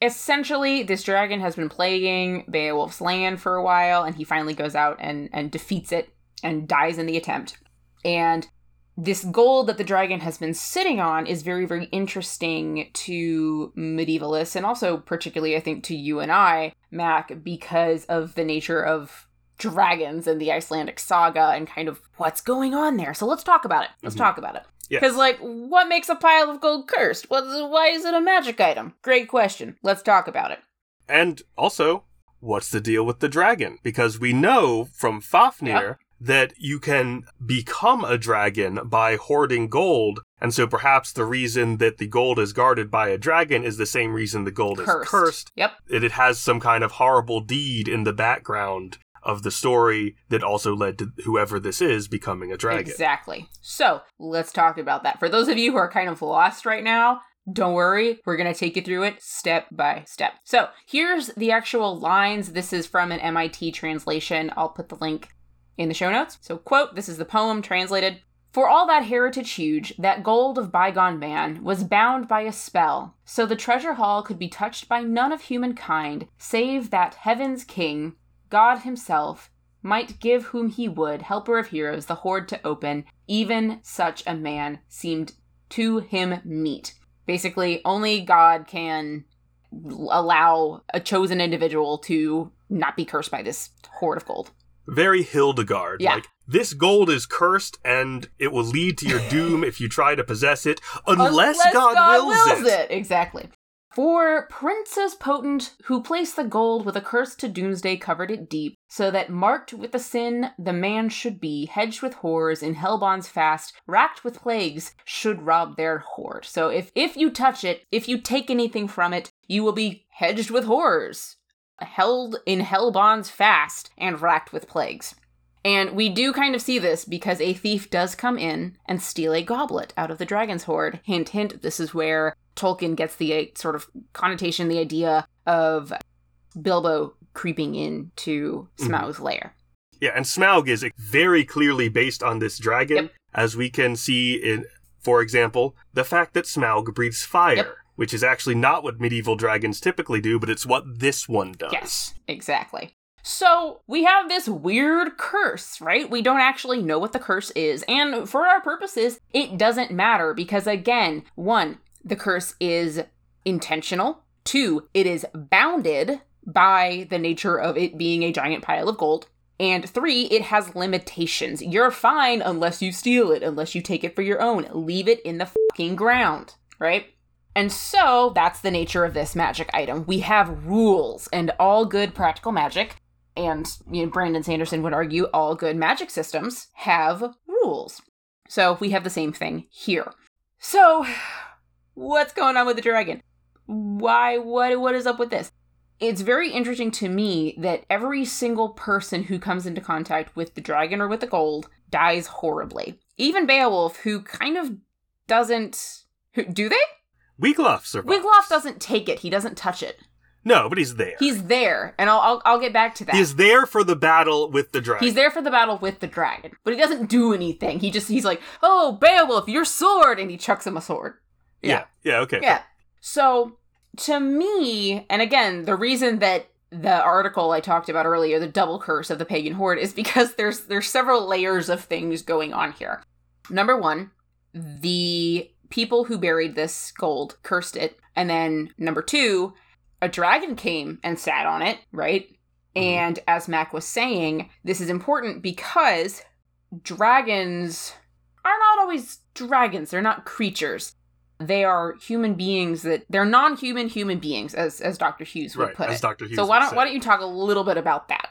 essentially this dragon has been plaguing Beowulf's land for a while and he finally goes out and and defeats it and dies in the attempt. And this gold that the dragon has been sitting on is very very interesting to medievalists and also particularly I think to you and I, Mac, because of the nature of dragons and the Icelandic saga and kind of what's going on there. So let's talk about it. Let's Mhm. talk about it. Yes. Because, like, what makes a pile of gold cursed? What, why is it a magic item? Great question. Let's talk about it. And also, what's the deal with the dragon? Because we know from Fafnir Yep. that you can become a dragon by hoarding gold And so perhaps the reason that the gold is guarded by a dragon is the same reason the gold Cursed. is cursed. Yep. That it has some kind of horrible deed in the background of the story that also led to whoever this is becoming a dragon. Exactly. So let's talk about that. For those of you who are kind of lost right now, don't worry, we're going to take you through it step by step. So here's the actual lines. This is from an MIT translation. I'll put the link in the show notes. So, quote, this is the poem translated. For all that heritage huge, that gold of bygone man was bound by a spell, so the treasure hall could be touched by none of humankind, save that heaven's king, God himself, might give whom he would, helper of heroes, the hoard to open. Even such a man seemed to him meet. Basically, only God can allow a chosen individual to not be cursed by this hoard of gold. Very Hildegard. Yeah. Like, this gold is cursed and it will lead to your doom if you try to possess it, unless, God, wills, it. Exactly. For princes potent who placed the gold with a curse to doomsday covered it deep, so that marked with the sin the man should be, hedged with horrors in hell bonds fast, racked with plagues, should rob their hoard. So if if you touch it, if you take anything from it, you will be hedged with horrors, held in hell bonds fast, and racked with plagues. And we do kind of see this because a thief does come in and steal a goblet out of the dragon's hoard. Hint, hint, this is where Tolkien gets the uh, sort of connotation, the idea of Bilbo creeping into Smaug's lair. Yeah, and Smaug is very clearly based on this dragon, Yep. as we can see in, for example, the fact that Smaug breathes fire, Yep. which is actually not what medieval dragons typically do, but it's what this one does. Yes, exactly. So we have this weird curse, right? We don't actually know what the curse is. And for our purposes, it doesn't matter because, again, one, the curse is intentional. Two, it is bounded by the nature of it being a giant pile of gold. And three, it has limitations. You're fine unless you steal it, unless you take it for your own. Leave it in the fucking ground, right? And so that's the nature of this magic item. We have rules, and all good practical magic, and you know, Brandon Sanderson would argue all good magic systems have rules. So we have the same thing here. So, what's going on with the dragon? Why? What? What is up with this? It's very interesting to me that every single person who comes into contact with the dragon or with the gold dies horribly. Even Beowulf, who kind of doesn't. Who, do they? Wiglaf survives. Wiglaf doesn't take it. He doesn't touch it. No, but he's there. He's there, and I'll I'll, I'll get back to that. He is there for the battle with the dragon. He's there for the battle with the dragon, but he doesn't do anything. He just he's like, "Oh, Beowulf, your sword," and he chucks him a sword. Yeah. Yeah, okay. Yeah. So to me, and again, the reason that the article I talked about earlier, the double curse of the pagan hoard, is because there's there's several layers of things going on here. Number one, the people who buried this gold cursed it, and then number two, a dragon came and sat on it, right? Mm-hmm. And as Mac was saying, this is important because dragons are not always dragons. They're not creatures. They are human beings that they're non-human human beings, as as Dr. Hughes would Right, put as it. Dr. Hughes so why don't why don't you talk a little bit about that?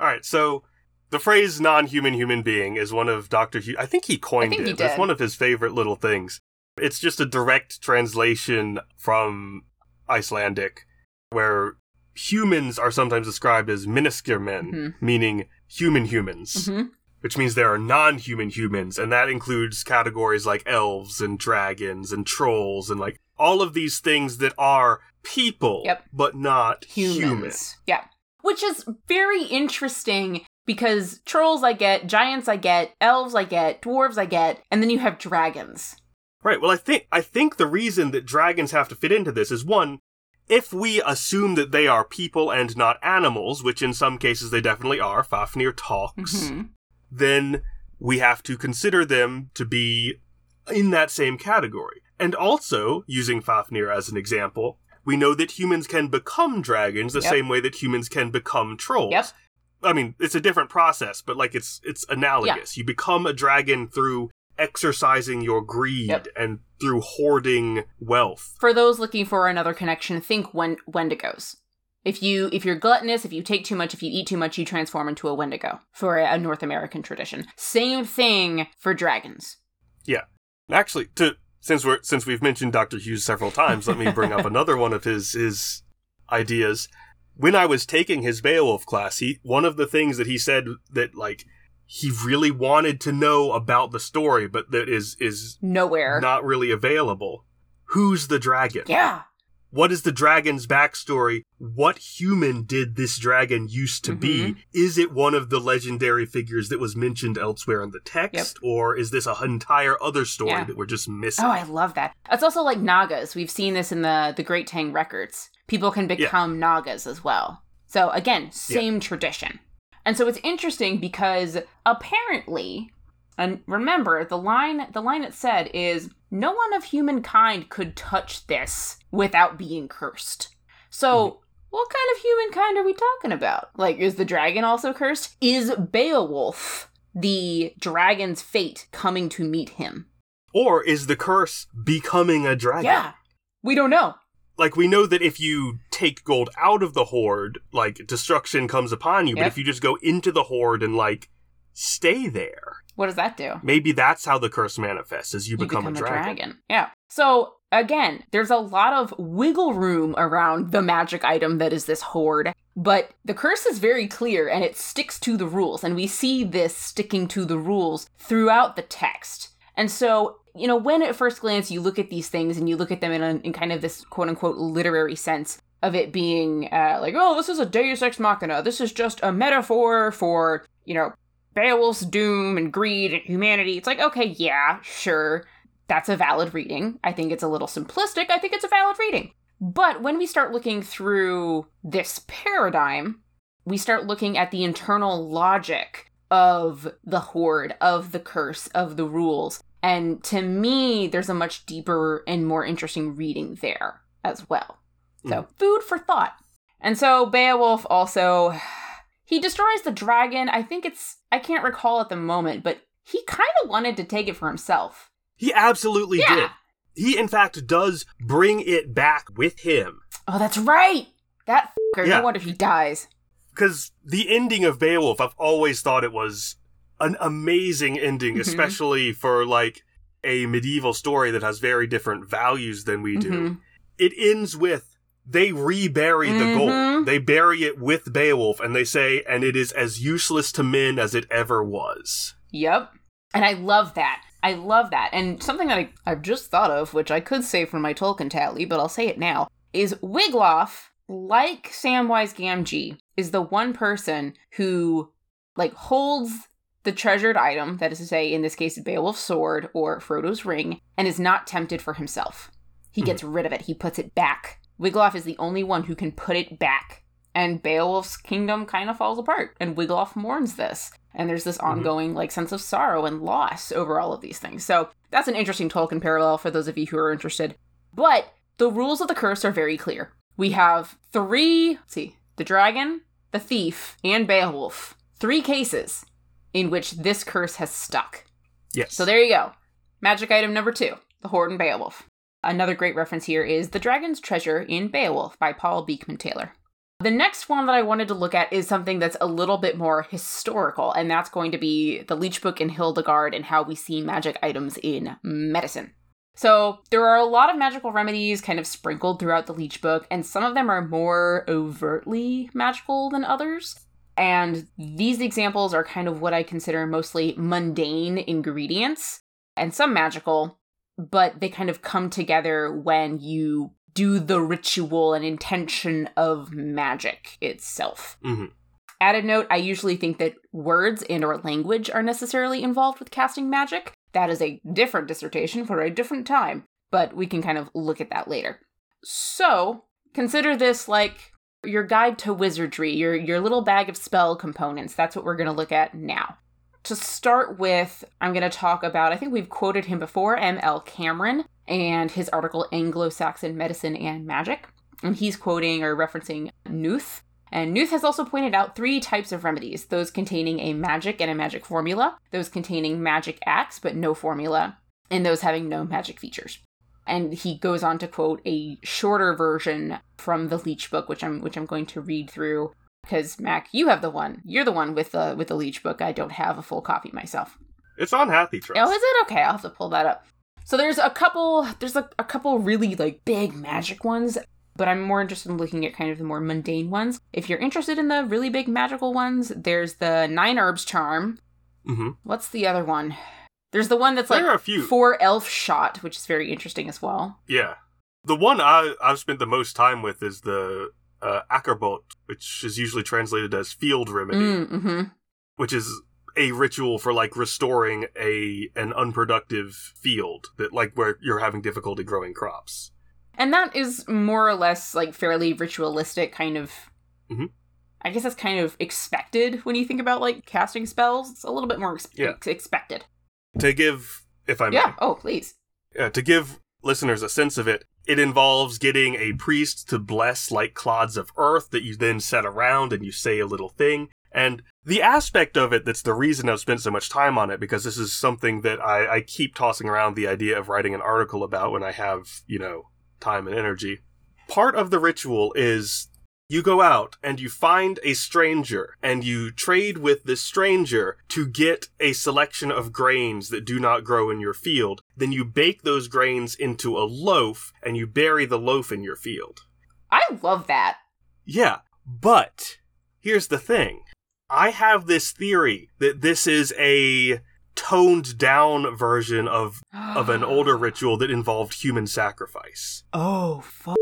All right, so the phrase non-human human being is one of Dr. Hughes. I think he coined I think it. he It's one of his favorite little things. It's just a direct translation from Icelandic where humans are sometimes described as mennskir men, Mhm. meaning human humans. hmm which means there are non-human humans and that includes categories like elves and dragons and trolls and like all of these things that are people Yep. but not Humans. human Yeah. Which is very interesting because trolls I get, giants I get, elves I get, dwarves I get, and then you have dragons. right well i think i think the reason that dragons have to fit into this is one if we assume that they are people and not animals which in some cases they definitely are fafnir talks Mhm. Then we have to consider them to be in that same category. And also, using Fafnir as an example, we know that humans can become dragons the Yep. same way that humans can become trolls. Yep. I mean, it's a different process, but like it's it's analogous. Yeah. You become a dragon through exercising your greed Yep. and through hoarding wealth. For those looking for another connection, think Wen- Wendigos. If you if you're gluttonous, if you take too much, if you eat too much, you transform into a Wendigo for a, North American tradition. Same thing for dragons. Yeah. Actually, to since we're since we've mentioned Dr. Hughes several times, let me bring up another one of his his ideas. When I was taking his Beowulf class, he one of the things that he said that like he really wanted to know about the story, but that is is Nowhere. not really available. Who's the dragon? yeah. What is the dragon's backstory? What human did this dragon used to be? Mm-hmm. Is it one of the legendary figures that was mentioned elsewhere in the text? Or is this an entire other story Yeah. that we're just missing? Oh, I love that. It's also like Nagas. We've seen this in the the Great Tang records. People can become Nagas as well. So again, same tradition. And so it's interesting because apparently, and remember the line the line it said is no one of humankind could touch this without being cursed. So mm-hmm. what kind of humankind are we talking about? Like, is the dragon also cursed? Is Beowulf the dragon's fate coming to meet him? Or is the curse becoming a dragon? Yeah. We don't know. Like, we know that if you take gold out of the hoard, like, destruction comes upon you. But if you just go into the hoard and, like, stay there, What does that do? maybe that's how the curse manifests, as you, become, a, dragon. dragon. Yeah. So again, there's a lot of wiggle room around the magic item that is this hoard, but the curse is very clear and it sticks to the rules, and we see this sticking to the rules throughout the text. And so, you know, when at first glance you look at these things and you look at them in, a, in kind of this quote unquote literary sense of it being uh, like, oh, this is a deus ex machina, this is just a metaphor for, you know, Beowulf's doom and greed and humanity. It's like, okay, yeah, sure. That's a valid reading. I think it's a little simplistic. I think it's a valid reading. But when we start looking through this paradigm, we start looking at the internal logic of the hoard, of the curse, of the rules. And to me, there's a much deeper and more interesting reading there as well. So, hmm. food for thought. And so Beowulf also he destroys the dragon. I think it's I can't recall at the moment, but he kind of wanted to take it for himself. He absolutely Yeah. did. He, in fact, does bring it back with him. Oh, that's right. That fucker. Yeah. No wonder he dies. Because the ending of Beowulf, I've always thought it was an amazing ending, Mhm. especially for like a medieval story that has very different values than we do. Mhm. It ends with they rebury the Mhm. gold. They bury it with Beowulf, and they say, and it is as useless to men as it ever was. Yep. And I love that. I love that. And something that I, I've just thought of, which I could say from my Tolkien tally, but I'll say it now, is Wiglaf, like Samwise Gamgee, is the one person who like holds the treasured item, that is to say, in this case, Beowulf's sword or Frodo's ring, and is not tempted for himself. He gets rid of it. He puts it back. Wiglaf is the only one who can put it back. And Beowulf's kingdom kind of falls apart, and Wiglaf mourns this. And there's this mm-hmm. ongoing like sense of sorrow and loss over all of these things. So that's an interesting Tolkien parallel for those of you who are interested. But the rules of the curse are very clear. We have three, let's see, the dragon, the thief, and Beowulf. Three cases in which this curse has stuck. Yes. So there you go. Magic item number two, the Hoard and Beowulf. Another great reference here is The Dragon's Treasure in Beowulf by Paul Beekman Taylor. The next one that I wanted to look at is something that's a little bit more historical, and that's going to be the Leech Book in Hildegard and how we see magic items in medicine. So, there are a lot of magical remedies kind of sprinkled throughout the Leech Book, and some of them are more overtly magical than others. And these examples are kind of what I consider mostly mundane ingredients and some magical, but they kind of come together when you do the ritual and intention of magic itself. Mhm. Added note, I usually think that words and or language are necessarily involved with casting magic. That is a different dissertation for a different time, but we can kind of look at that later. So, consider this like your guide to wizardry, your your little bag of spell components. That's what we're going to look at now. To start with, I'm going to talk about I think we've quoted him before, M.L. Cameron and his article Anglo-Saxon Medicine and Magic. And he's quoting or referencing Nuth. And Nuth has also pointed out three types of remedies those containing a magic and a magic formula, those containing magic acts but no formula, and those having no magic features. And he goes on to quote a shorter version from the Leech book, which I'm which I'm going to read through because Mac, you have the one. You're the one with the with the Leech book. I don't have a full copy myself. It's on HathiTrust. Oh, is it okay? I'll have to pull that up. So there's a couple there's a, a couple really like big magic ones, but I'm more interested in looking at kind of the more mundane ones. If you're interested in the really big magical ones, there's the Nine Herbs Charm. hmm What's the other one? There's the one that's like there are a few. four elf shot, which is very interesting as well. Yeah. The one I, I've spent the most time with is the uh, Æcerbot, which is usually translated as field remedy, Mm-hmm. which is a ritual for like restoring a an unproductive field that like where you're having difficulty growing crops. And that is more or less like fairly ritualistic kind of. Mhm. I guess that's kind of expected when you think about like casting spells. It's a little bit more ex- Yeah. ex- expected. To give, if I may, Yeah. Oh, please. uh, to give listeners a sense of it, it involves getting a priest to bless like clods of earth that you then set around and you say a little thing. And the aspect of it that's the reason I've spent so much time on it, because this is something that I, I keep tossing around the idea of writing an article about when I have, you know, time and energy. Part of the ritual is you go out and you find a stranger and you trade with this stranger to get a selection of grains that do not grow in your field. Then you bake those grains into a loaf and you bury the loaf in your field. I love that. Yeah, but here's the thing. I have this theory that this is a toned down version of of an older ritual that involved human sacrifice. Oh, fuck.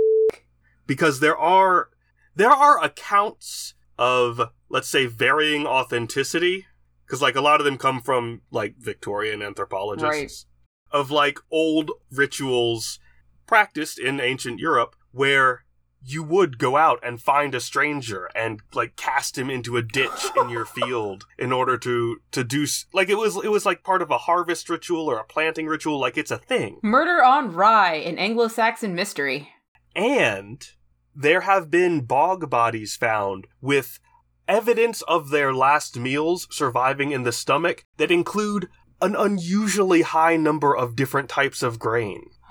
because there are there are accounts of let's say varying authenticity because like a lot of them come from like victorian anthropologists of like old rituals practiced in ancient europe where you would go out and find a stranger and like cast him into a ditch in your field in order to to do like it was it was like part of a harvest ritual or a planting ritual like it's a thing Murder on Rye, an Anglo Saxon mystery. And there have been bog bodies found with evidence of their last meals surviving in the stomach that include an unusually high number of different types of grain.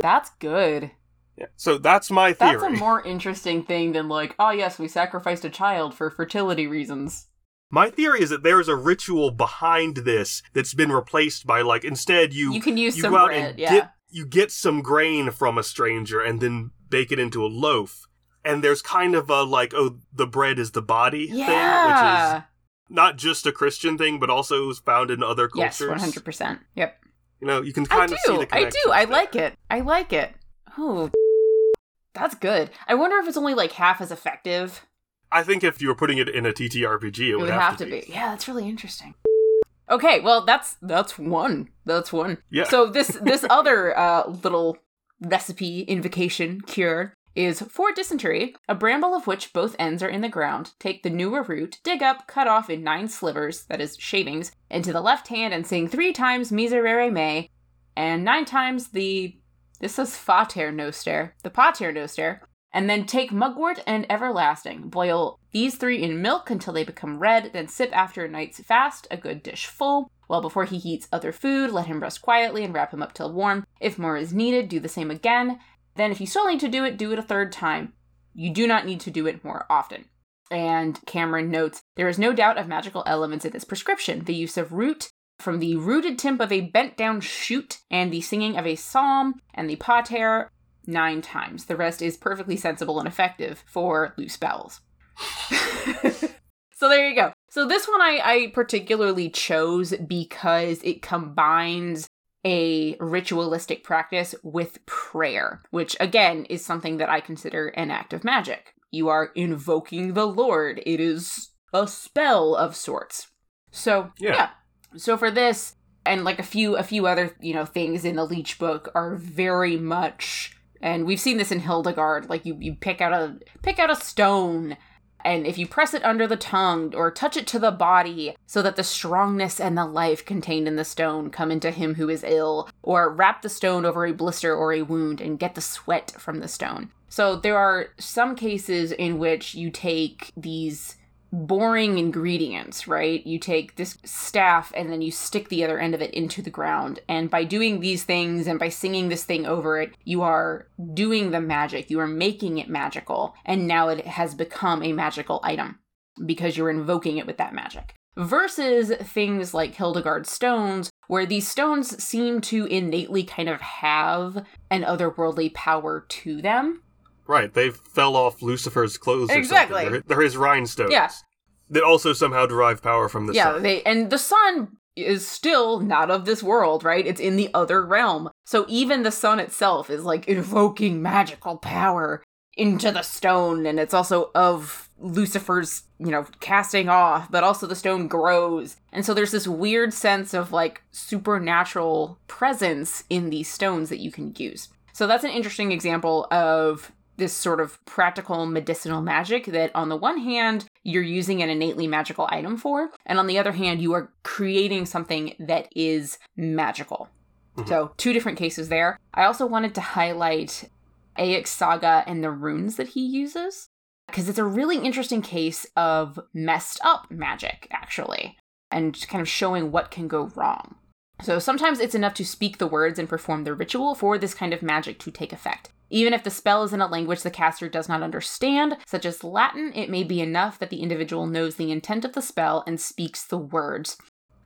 That's good. Yeah. So that's my theory. That's a more interesting thing than like, oh yes, we sacrificed a child for fertility reasons. my theory is that there's a ritual behind this that's been replaced by like instead you You can use you some go out bread, and yeah. get you get some grain from a stranger and then bake it into a loaf. And there's kind of a like, oh, the bread is the body thing, which is not just a Christian thing, but also is found in other cultures. Yes, one hundred percent. Yep. You know, you can I kind of see do. the I do. I there. like it. I like it. Oh, that's good. I wonder if it's only like half as effective. I think if you were putting it in a TTRPG, it, It would have, to be. Yeah, that's really interesting. Okay, well that's that's one. That's one. Yeah. So this this other uh, little recipe invocation cure is for dysentery, a bramble of which both ends are in the ground. Take the newer root, dig up, cut off in nine slivers, that is shavings, into the left hand and sing three times Miserere Me, and nine times the this is Fater Noster, the Pater Noster, and then take mugwort and everlasting. Boil these three in milk until they become red, then sip after a night's fast, a good dish full. Well, before he heats other food, let him rest quietly and wrap him up till warm. If more is needed, do the same again. Then, if you still need to do it, do it a third time. You do not need to do it more often. And Cameron notes there is no doubt of magical elements in this prescription. The use of root from the rooted tip of a bent down shoot, and the singing of a psalm, and the pater nine times. The rest is perfectly sensible and effective for loose bowels. so there you go. So this one I, I particularly chose because it combines a ritualistic practice with prayer, which again is something that I consider an act of magic. You are invoking the Lord. It is a spell of sorts. So Yeah. yeah. So for this and like a few a few other, you know, things in the Leech book are very much and we've seen this in Hildegard, like you, you pick out a pick out a stone and if you press it under the tongue or touch it to the body so that the strongness and the life contained in the stone come into him who is ill, or wrap the stone over a blister or a wound and get the sweat from the stone. So there are some cases in which you take these boring ingredients, right? You take this staff and then you stick the other end of it into the ground. And by doing these things and by singing this thing over it, you are doing the magic. You are making it magical. And now it has become a magical item because you're invoking it with that magic. Versus things like Hildegard stones, where these stones seem to innately kind of have an otherworldly power to them. Right, they fell off Lucifer's clothes. or Exactly. something. They're, they're his rhinestones. Yeah. That also somehow derive power from the yeah, sun. they and the sun is still not of this world, right? It's in the other realm. So even the sun itself is like invoking magical power into the stone and it's also of Lucifer's, you know, casting off, but also the stone grows. And so there's this weird sense of like supernatural presence in these stones that you can use. So that's an interesting example of this sort of practical medicinal magic that on the one hand you're using an innately magical item for and on the other hand you are creating something that is magical. Mm-hmm. So two different cases there. I also wanted to highlight Egil's saga and the runes that he uses because it's a really interesting case of messed up magic actually and kind of showing what can go wrong. So sometimes it's enough to speak the words and perform the ritual for this kind of magic to take effect. Even if the spell is in a language the caster does not understand, such as Latin, it may be enough that the individual knows the intent of the spell and speaks the words.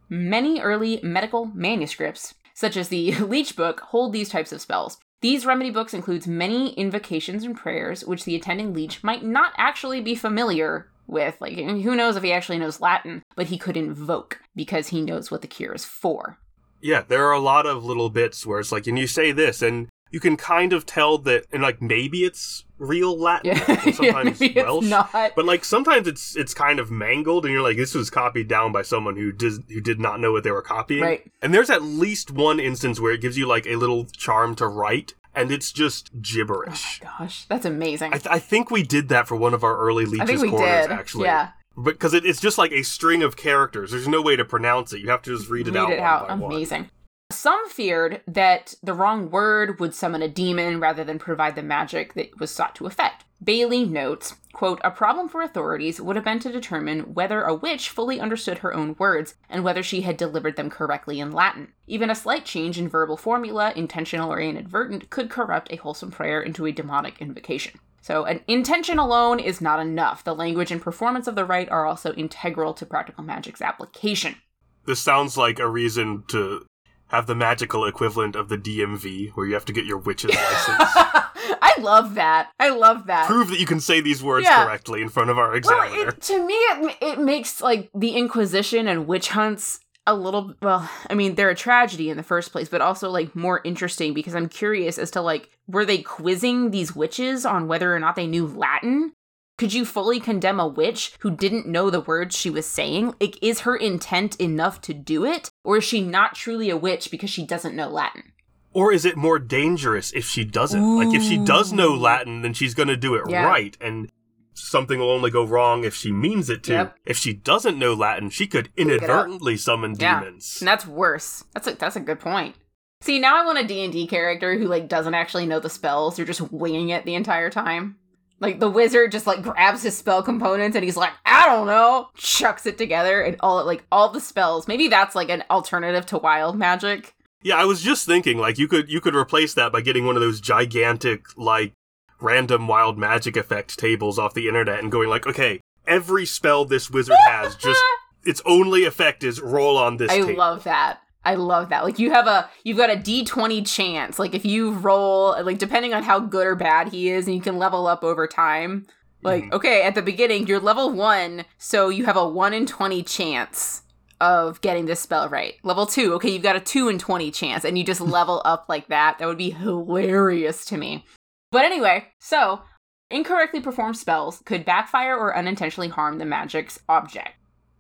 Many early medical manuscripts, such as the Leech Book, hold these types of spells. These remedy books includes many invocations and prayers which the attending leech might not actually be familiar with. Like who knows if he actually knows Latin, but he could invoke because he knows what the cure is for. Yeah, there are a lot of little bits where it's like, and you say this, and you can kind of tell that, and like maybe it's real Latin, Yeah, sometimes Welsh, not. but like sometimes it's it's kind of mangled, and you're like, this was copied down by someone who did who did not know what they were copying. Right. And there's at least one instance where it gives you like a little charm to write, and it's just gibberish. Oh gosh, that's amazing. I, th- I think we did that for one of our early Leeches I think we corners, did. actually. Yeah, Because it, it's just like a string of characters. There's no way to pronounce it. You have to just read it out. read it one out. by one. Some feared that the wrong word would summon a demon rather than provide the magic that was sought to effect. Bailey notes, quote, a problem for authorities would have been to determine whether a witch fully understood her own words and whether she had delivered them correctly in Latin. Even a slight change in verbal formula, intentional or inadvertent, could corrupt a wholesome prayer into a demonic invocation. So, an intention alone is not enough. The language and performance of the rite are also integral to practical magic's application. This sounds like a reason to have the magical equivalent of the DMV, where you have to get your witch's license. I love that. I love that. Prove that you can say these words Yeah. correctly in front of our well, examiner. it, to me, it, it makes like the Inquisition and witch hunts a little. Well, I mean, they're a tragedy in the first place, but also like more interesting because I'm curious as to like were they quizzing these witches on whether or not they knew Latin? Could you fully condemn a witch who didn't know the words she was saying? Like, is her intent enough to do it, or is she not truly a witch because she doesn't know Latin? Or is it more dangerous if she doesn't? Like, if she does know Latin, then she's going to do it Yeah. right, and something will only go wrong if she means it to. Yep. If she doesn't know Latin, she could inadvertently summon Yeah. demons. And that's worse. That's a that's a good point. See, now I want a D&D character who like doesn't actually know the spells. they're just winging it the entire time. Like the wizard just like grabs his spell components and he's like, I don't know, chucks it together and all like all the spells. Maybe that's like an alternative to wild magic. Yeah, I was just thinking, like you could you could replace that by getting one of those gigantic like random wild magic effect tables off the internet and going like, okay, every spell this wizard has, just its only effect is roll on this I table. love that. I love that. Like you have a you've got a D20 chance. Like if you roll like depending on how good or bad he is and you can level up over time. Like Mhm. okay, at the beginning you're level 1, so you have a 1 in 20 chance of getting this spell right. Level 2, okay, you've got a 2 in 20 chance and you just level up like that. That would be hilarious to me. But anyway, so incorrectly performed spells could backfire or unintentionally harm the magic's object.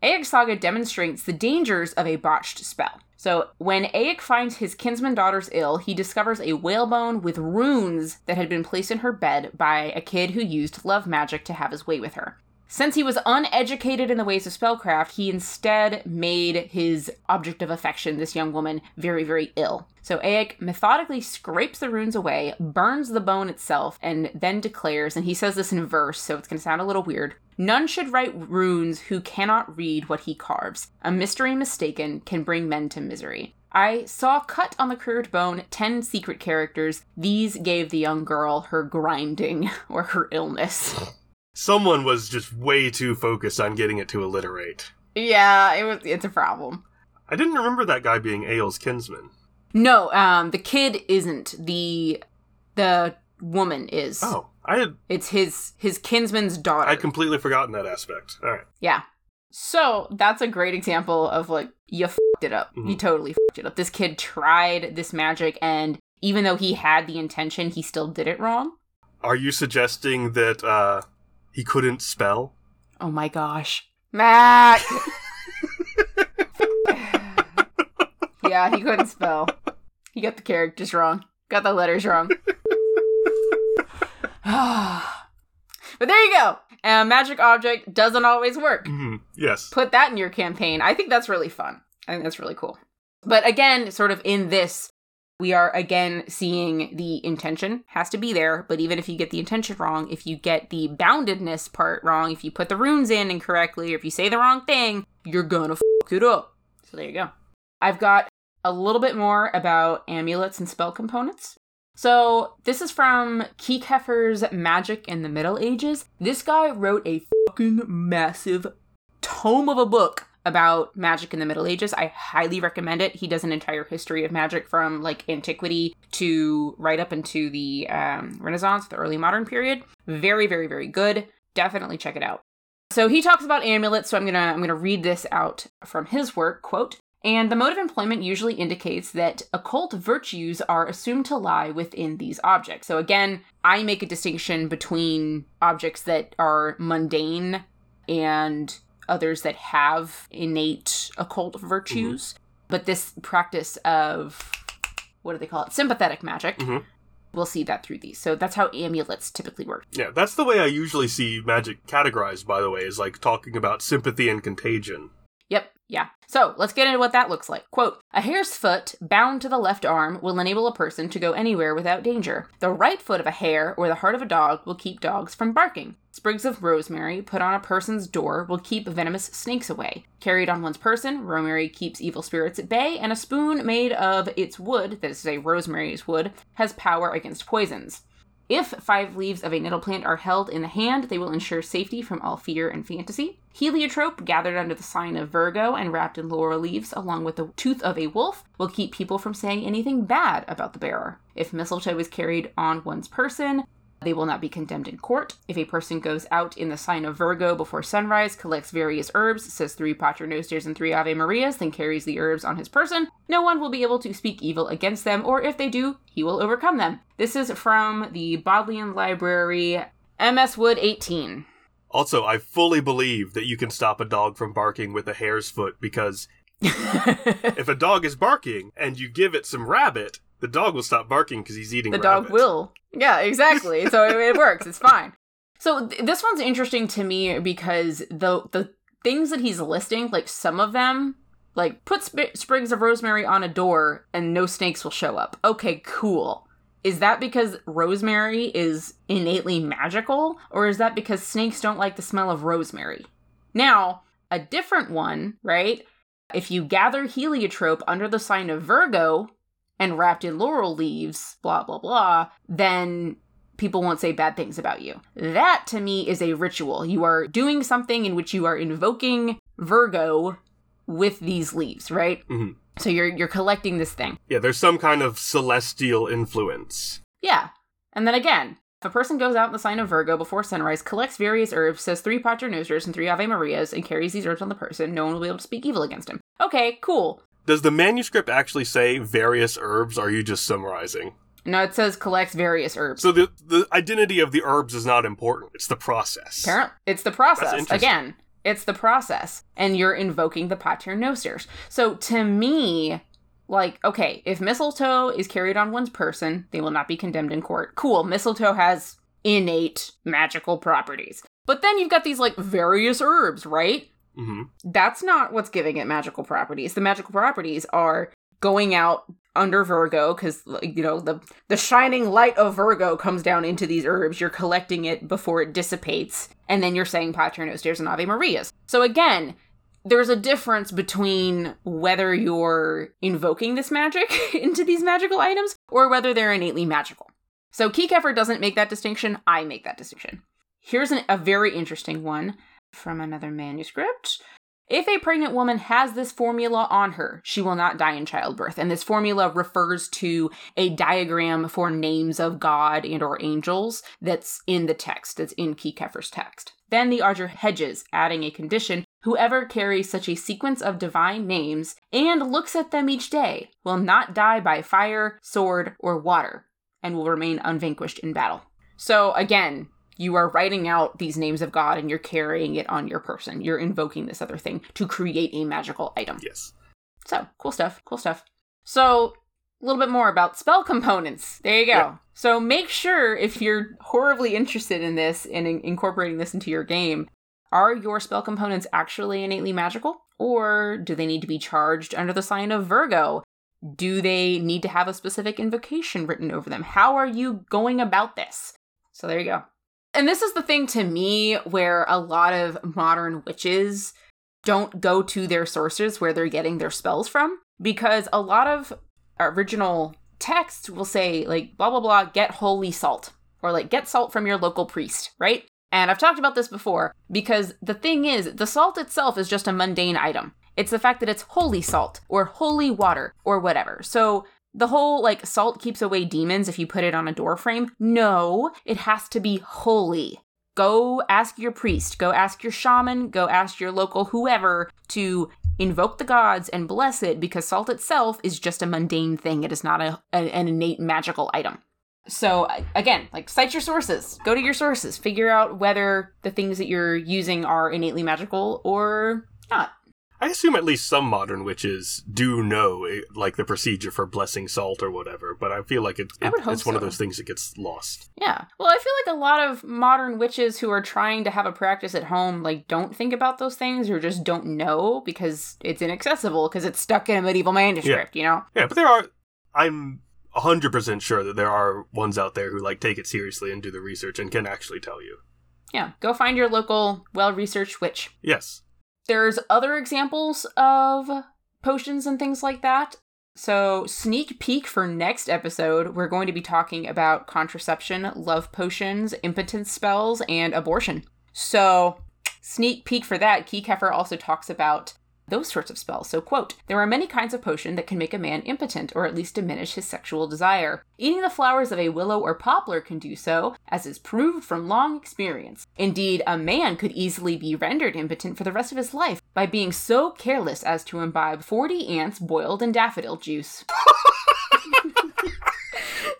Egil's Saga demonstrates the dangers of a botched spell. So, when Egil finds his kinsman daughters ill, he discovers a whalebone with runes that had been placed in her bed by a kid who used love magic to have his way with her. Since he was uneducated in the ways of spellcraft, he instead made his object of affection, this young woman, very, very ill. So Egil methodically scrapes the runes away, burns the bone itself, and then declares, and he says this in verse, so it's going to sound a little weird None should write runes who cannot read what he carves. A mystery mistaken can bring men to misery. I saw cut on the curved bone ten secret characters. These gave the young girl her grinding or her illness. Someone was just way too focused on getting it to alliterate. yeah, it was it's a problem. I didn't remember that guy being Egil's kinsman. No, um, the kid isn't. The the woman is. Oh, I had It's his his kinsman's daughter. I'd completely forgotten that aspect. All right. yeah. So that's a great example of like you fucked it up. You Mhm. totally fucked it up. This kid tried this magic, and even though he had the intention, he still did it wrong. Are you suggesting that uh he couldn't spell? Oh my gosh, Matt. yeah, he couldn't spell. He got the characters wrong. Got the letters wrong. but there you go. A magic object doesn't always work. hmm Yes. Put that in your campaign. I think that's really fun. I think that's really cool. But again, sort of in this, we are again seeing the intention has to be there. But even if you get the intention wrong, if you get the boundedness part wrong, if you put the runes in incorrectly, or if you say the wrong thing, you're gonna fuck it up. So there you go. I've got a little bit more about amulets and spell components. So this is from Kieckhefer's Magic in the Middle Ages. This guy wrote a fucking massive tome of a book about magic in the Middle Ages. I highly recommend it. He does an entire history of magic from like antiquity to right up into the um, Renaissance, the early modern period. Very, very, very good. Definitely check it out. So he talks about amulets. So I'm gonna I'm gonna read this out from his work. Quote. And the mode of employment usually indicates that occult virtues are assumed to lie within these objects. So again, I make a distinction between objects that are mundane and others that have innate occult virtues. But this practice of what do they call it? Sympathetic magic. Mhm. We'll see that through these. So that's how amulets typically work. Yeah, that's the way I usually see magic categorized, by the way, is like talking about sympathy and contagion. Yeah. So let's get into what that looks like. Quote A hare's foot bound to the left arm will enable a person to go anywhere without danger. The right foot of a hare or the heart of a dog will keep dogs from barking. Sprigs of rosemary put on a person's door will keep venomous snakes away. Carried on one's person, rosemary keeps evil spirits at bay, and a spoon made of its wood, that is to say, rosemary's wood, has power against poisons. If five leaves of a nettle plant are held in the hand, they will ensure safety from all fear and fantasy. Heliotrope, gathered under the sign of Virgo and wrapped in laurel leaves, along with the tooth of a wolf, will keep people from saying anything bad about the bearer. If mistletoe is carried on one's person, they will not be condemned in court. If a person goes out in the sign of Virgo before sunrise, collects various herbs, says three Paternosters and three Ave Marias, then carries the herbs on his person, no one will be able to speak evil against them, or if they do, he will overcome them. This is from the Bodleian Library, MS Wood 18. Also, I fully believe that you can stop a dog from barking with a hare's foot because if a dog is barking and you give it some rabbit, the dog will stop barking because he's eating the rabbit. dog will. Yeah, exactly. so it, it works. It's fine. So th- this one's interesting to me because the the things that he's listing, like some of them, like put sp- sprigs of rosemary on a door and no snakes will show up. Okay, cool. Is that because rosemary is innately magical, or is that because snakes don't like the smell of rosemary? Now, a different one, right? If you gather heliotrope under the sign of Virgo, and wrapped in laurel leaves, blah, blah, blah, then people won't say bad things about you. That to me is a ritual. You are doing something in which you are invoking Virgo with these leaves, right? Mhm. So you're you're collecting this thing. Yeah, there's some kind of celestial influence. Yeah. And then again, if a person goes out in the sign of Virgo before sunrise, collects various herbs, says three Paternosters and three Ave Marias, and carries these herbs on the person, no one will be able to speak evil against him. Okay, cool. Does the manuscript actually say various herbs? Or are you just summarizing? No, it says collects various herbs. So the the identity of the herbs is not important. It's the process. Apparently, it's the process. Again, it's the process. And you're invoking the Paternosters. So to me, like, okay, if mistletoe is carried on one's person, they will not be condemned in court. Cool, mistletoe has innate magical properties. But then you've got these, like, various herbs, right? Hmm That's not what's giving it magical properties. The magical properties are going out under Virgo because you know the the shining light of Virgo comes down into these herbs. You're collecting it before it dissipates, and then you're saying Paternosters and Ave Marias. So again, there's a difference between whether you're invoking this magic into these magical items or whether they're innately magical. So Kieckhefer doesn't make that distinction. I make that distinction. Here's an, a very interesting one from another manuscript. If a pregnant woman has this formula on her, she will not die in childbirth. And this formula refers to a diagram for names of God and or angels that's in the text, that's in Kieckhefer's text. Then the Archer hedges, adding a condition Whoever carries such a sequence of divine names and looks at them each day will not die by fire, sword, or water, and will remain unvanquished in battle. So again, you are writing out these names of God and you're carrying it on your person. You're invoking this other thing to create a magical item. Yes. So, cool stuff, cool stuff. So, a little bit more about spell components. There you go. Yeah. So, make sure if you're horribly interested in this and in- incorporating this into your game, are your spell components actually innately magical? Or do they need to be charged under the sign of Virgo? Do they need to have a specific invocation written over them? How are you going about this? So, there you go. And this is the thing to me where a lot of modern witches don't go to their sources where they're getting their spells from because a lot of original texts will say like blah blah blah get holy salt or like get salt from your local priest, right? And I've talked about this before because the thing is the salt itself is just a mundane item. It's the fact that it's holy salt or holy water or whatever. So the whole like salt keeps away demons if you put it on a door frame. No, it has to be holy. Go ask your priest, go ask your shaman, go ask your local whoever to invoke the gods and bless it because salt itself is just a mundane thing. It is not a, an innate magical item. So again, like cite your sources. Go to your sources. Figure out whether the things that you're using are innately magical or not. I assume at least some modern witches do know eh, like the procedure for blessing salt or whatever, but I feel like it, it- it's one of those things that gets lost. Yeah. Well, I feel like a lot of modern witches who are trying to have a practice at home like don't think about those things or just don't know because it's inaccessible because it's stuck in a medieval manuscript, yeah. you know? Yeah, but there are I'm 100% sure that there are ones out there who like take it seriously and do the research and can actually tell you. Yeah. Go find your local well-researched witch. Yes. There's other examples of potions and things like that. So, sneak peek for next episode, we're going to be talking about contraception, love potions, impotence spells, and abortion. So, sneak peek for that, Kieckhefer also talks about those sorts of spells. So, quote, there are many kinds of potion that can make a man impotent or at least diminish his sexual desire. Eating the flowers of a willow or poplar can do so, as is proved from long experience. Indeed, a man could easily be rendered impotent for the rest of his life by being so careless as to imbibe 40 ants boiled in daffodil juice.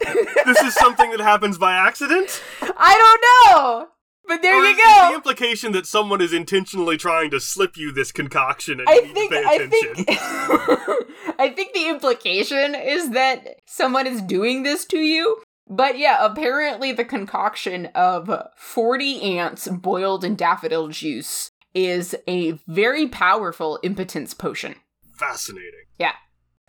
this is something that happens by accident? I don't know! But there Or you is it The implication that someone is intentionally trying to slip you this concoction and I you need think to pay I attention. think I think the implication is that someone is doing this to you. But yeah, apparently the concoction of 40 ants boiled in daffodil juice is a very powerful impotence potion. Fascinating. Yeah.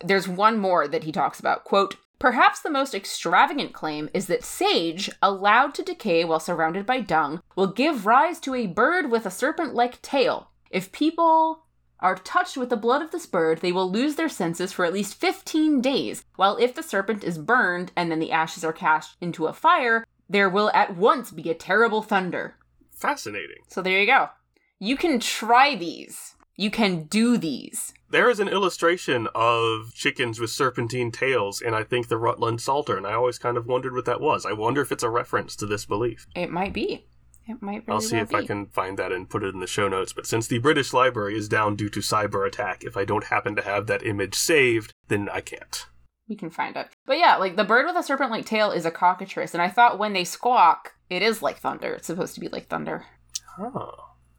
There's one more that he talks about. Quote, Perhaps the most extravagant claim is that sage, allowed to decay while surrounded by dung, will give rise to a bird with a serpent like tail. If people are touched with the blood of this bird, they will lose their senses for at least 15 days, while if the serpent is burned and then the ashes are cast into a fire, there will at once be a terrible thunder. Fascinating. So there you go. You can try these. You can do these. There is an illustration of chickens with serpentine tails in, I think, the Rutland Psalter, and I always kind of wondered what that was. I wonder if it's a reference to this belief. It might be. It might really I'll see well if I can find that and put it in the show notes. But since the British Library is down due to cyber attack, if I don't happen to have that image saved, then I can't. We can find it. But yeah, like the bird with a serpent like tail is a cockatrice, and I thought when they squawk, it is like thunder. It's supposed to be like thunder. Oh.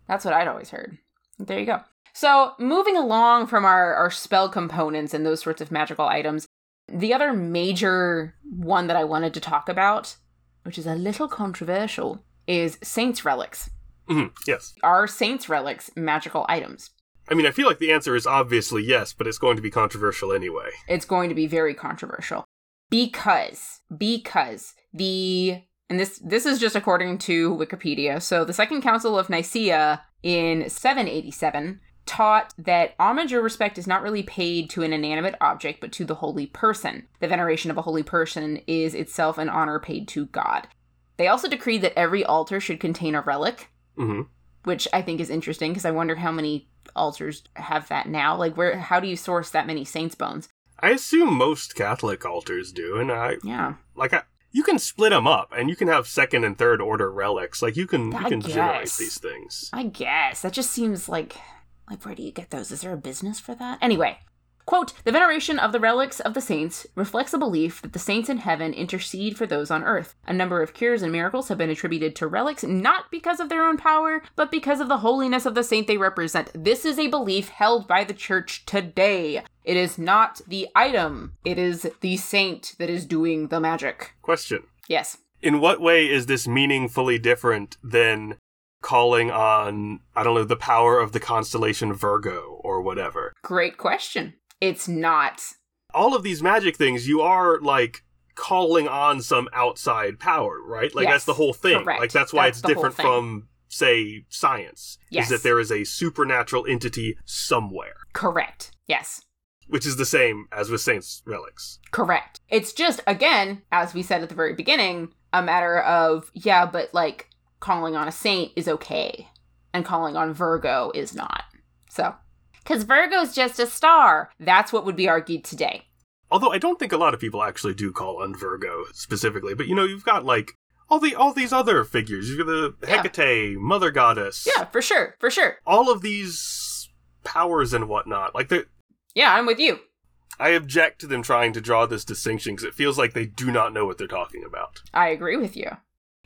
That's what I'd always heard. There you go. So, moving along from our, our spell components and those sorts of magical items, the other major one that I wanted to talk about, which is a little controversial, is Saints Relics. Mhm, Yes. Are Saints Relics magical items? I mean, I feel like the answer is obviously yes, but it's going to be controversial anyway. it's going to be very controversial because because the and this this is just according to Wikipedia. So the Second Council of Nicaea in 787 taught that homage or respect is not really paid to an inanimate object but to the holy person. The veneration of a holy person is itself an honor paid to God. They also decreed that every altar should contain a relic, hmm which I think is interesting because I wonder how many altars have that now? Like, where? How do you source that many saints' bones? I assume most Catholic altars do, and I Yeah, like I, you can split them up, and you can have second and third order relics. Like you can you can generate these things. I guess that just seems like like where do you get those? Is there a business for that? Anyway, quote: "The veneration of the relics of the saints reflects a belief that the saints in heaven intercede for those on earth. A number of cures and miracles have been attributed to relics not because of their own power, but because of the holiness of the saint they represent. This is a belief held by the church today. It is not the item; it is the saint that is doing the magic." Question: Yes. In what way is this meaningfully different than calling on I don't know the power of the constellation Virgo or whatever? Great question. It's not. all of these magic things, you are like calling on some outside power, right? Like Yes, that's the whole thing. correct. Like that's why That's it's different from say science. Yes. Is that there is a supernatural entity somewhere, Correct. Yes. which is the same as with saints relics. Correct. It's just, again, as we said at the very beginning, a matter of, yeah, but like calling on a saint is okay, and calling on Virgo is not. So, because Virgo's just a star. That's what would be argued today. Although I don't think a lot of people actually do call on Virgo specifically, but you know, you've got like all the all these other figures. You've got the Yeah. Hecate, Mother Goddess. Yeah, for sure. For sure. All of these powers and whatnot. Like the Yeah, I'm with you. I object to them trying to draw this distinction because it feels like they do not know what they're talking about. I agree with you.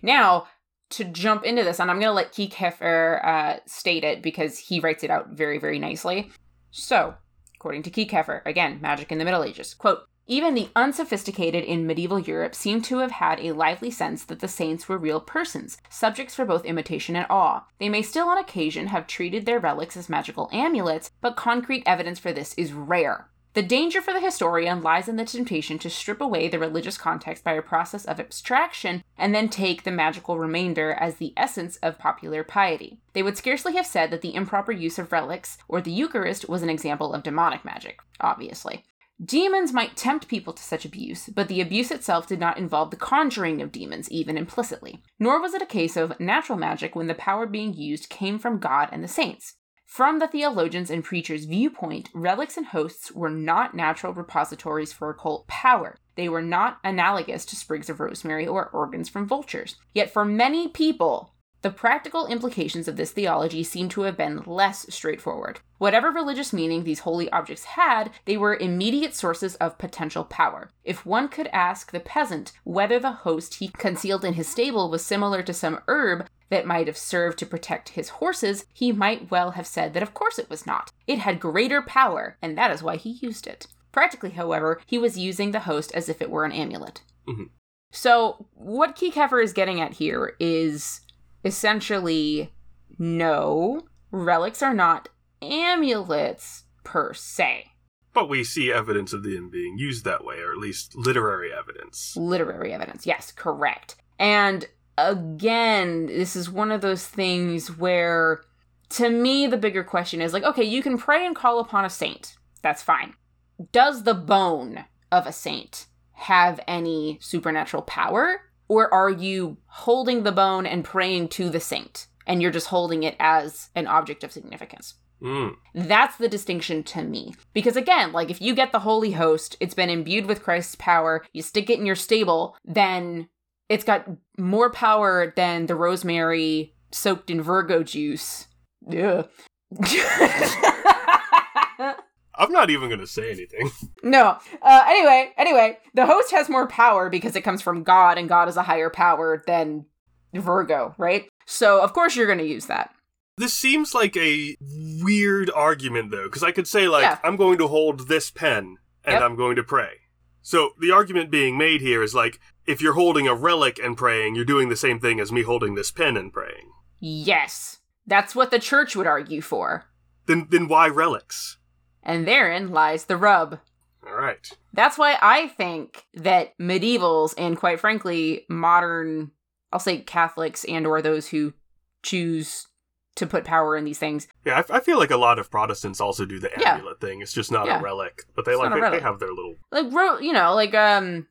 Now, to jump into this, and I'm going to let Kieckhefer uh, state it because he writes it out very, very nicely. So, according to Kieckhefer, again, Magic in the Middle Ages, quote, even the unsophisticated in medieval Europe seem to have had a lively sense that the saints were real persons, subjects for both imitation and awe. They may still on occasion have treated their relics as magical amulets, but concrete evidence for this is rare. The danger for the historian lies in the temptation to strip away the religious context by a process of abstraction and then take the magical remainder as the essence of popular piety. They would scarcely have said that the improper use of relics or the Eucharist was an example of demonic magic, obviously. Demons might tempt people to such abuse, but the abuse itself did not involve the conjuring of demons, even implicitly. Nor was it a case of natural magic when the power being used came from God and the saints. From the theologians and preachers' viewpoint, relics and hosts were not natural repositories for occult power. They were not analogous to sprigs of rosemary or organs from vultures. Yet for many people, the practical implications of this theology seem to have been less straightforward. Whatever religious meaning these holy objects had, they were immediate sources of potential power. If one could ask the peasant whether the host he concealed in his stable was similar to some herb that might have served to protect his horses, he might well have said that of course it was not. It had greater power, and that is why he used it. Practically, however, he was using the host as if it were an amulet. Mhm. So, what Kieckhefer is getting at here is essentially no, relics are not amulets per se. But we see evidence of them being used that way, or at least literary evidence. Literary evidence. Yes, correct. And again, this is one of those things where, to me, the bigger question is like, okay, you can pray and call upon a saint. That's fine. Does the bone of a saint have any supernatural power? Or are you holding the bone and praying to the saint? And you're just holding it as an object of significance. Mm. That's the distinction to me. Because again, like if you get the Holy Host, it's been imbued with Christ's power, you stick it in your stable, then it's got more power than the rosemary soaked in Virgo juice. Yeah. I'm not even going to say anything. no. Uh, anyway, anyway, the host has more power because it comes from God, and God is a higher power than Virgo, right? So of course you're going to use that. This seems like a weird argument, though, because I could say, like, Yeah. I'm going to hold this pen and Yep. I'm going to pray. So the argument being made here is like, if you're holding a relic and praying, you're doing the same thing as me holding this pen and praying. Yes, that's what the church would argue for. Then, then why relics? And therein lies the rub. All right. That's why I think that medievals and quite frankly modern I'll say Catholics and or those who choose to put power in these things. Yeah, I, I feel like a lot of Protestants also do the Yeah. amulet thing. It's just not Yeah. a relic, but they It's like they, they have their little Like ro- you know, like um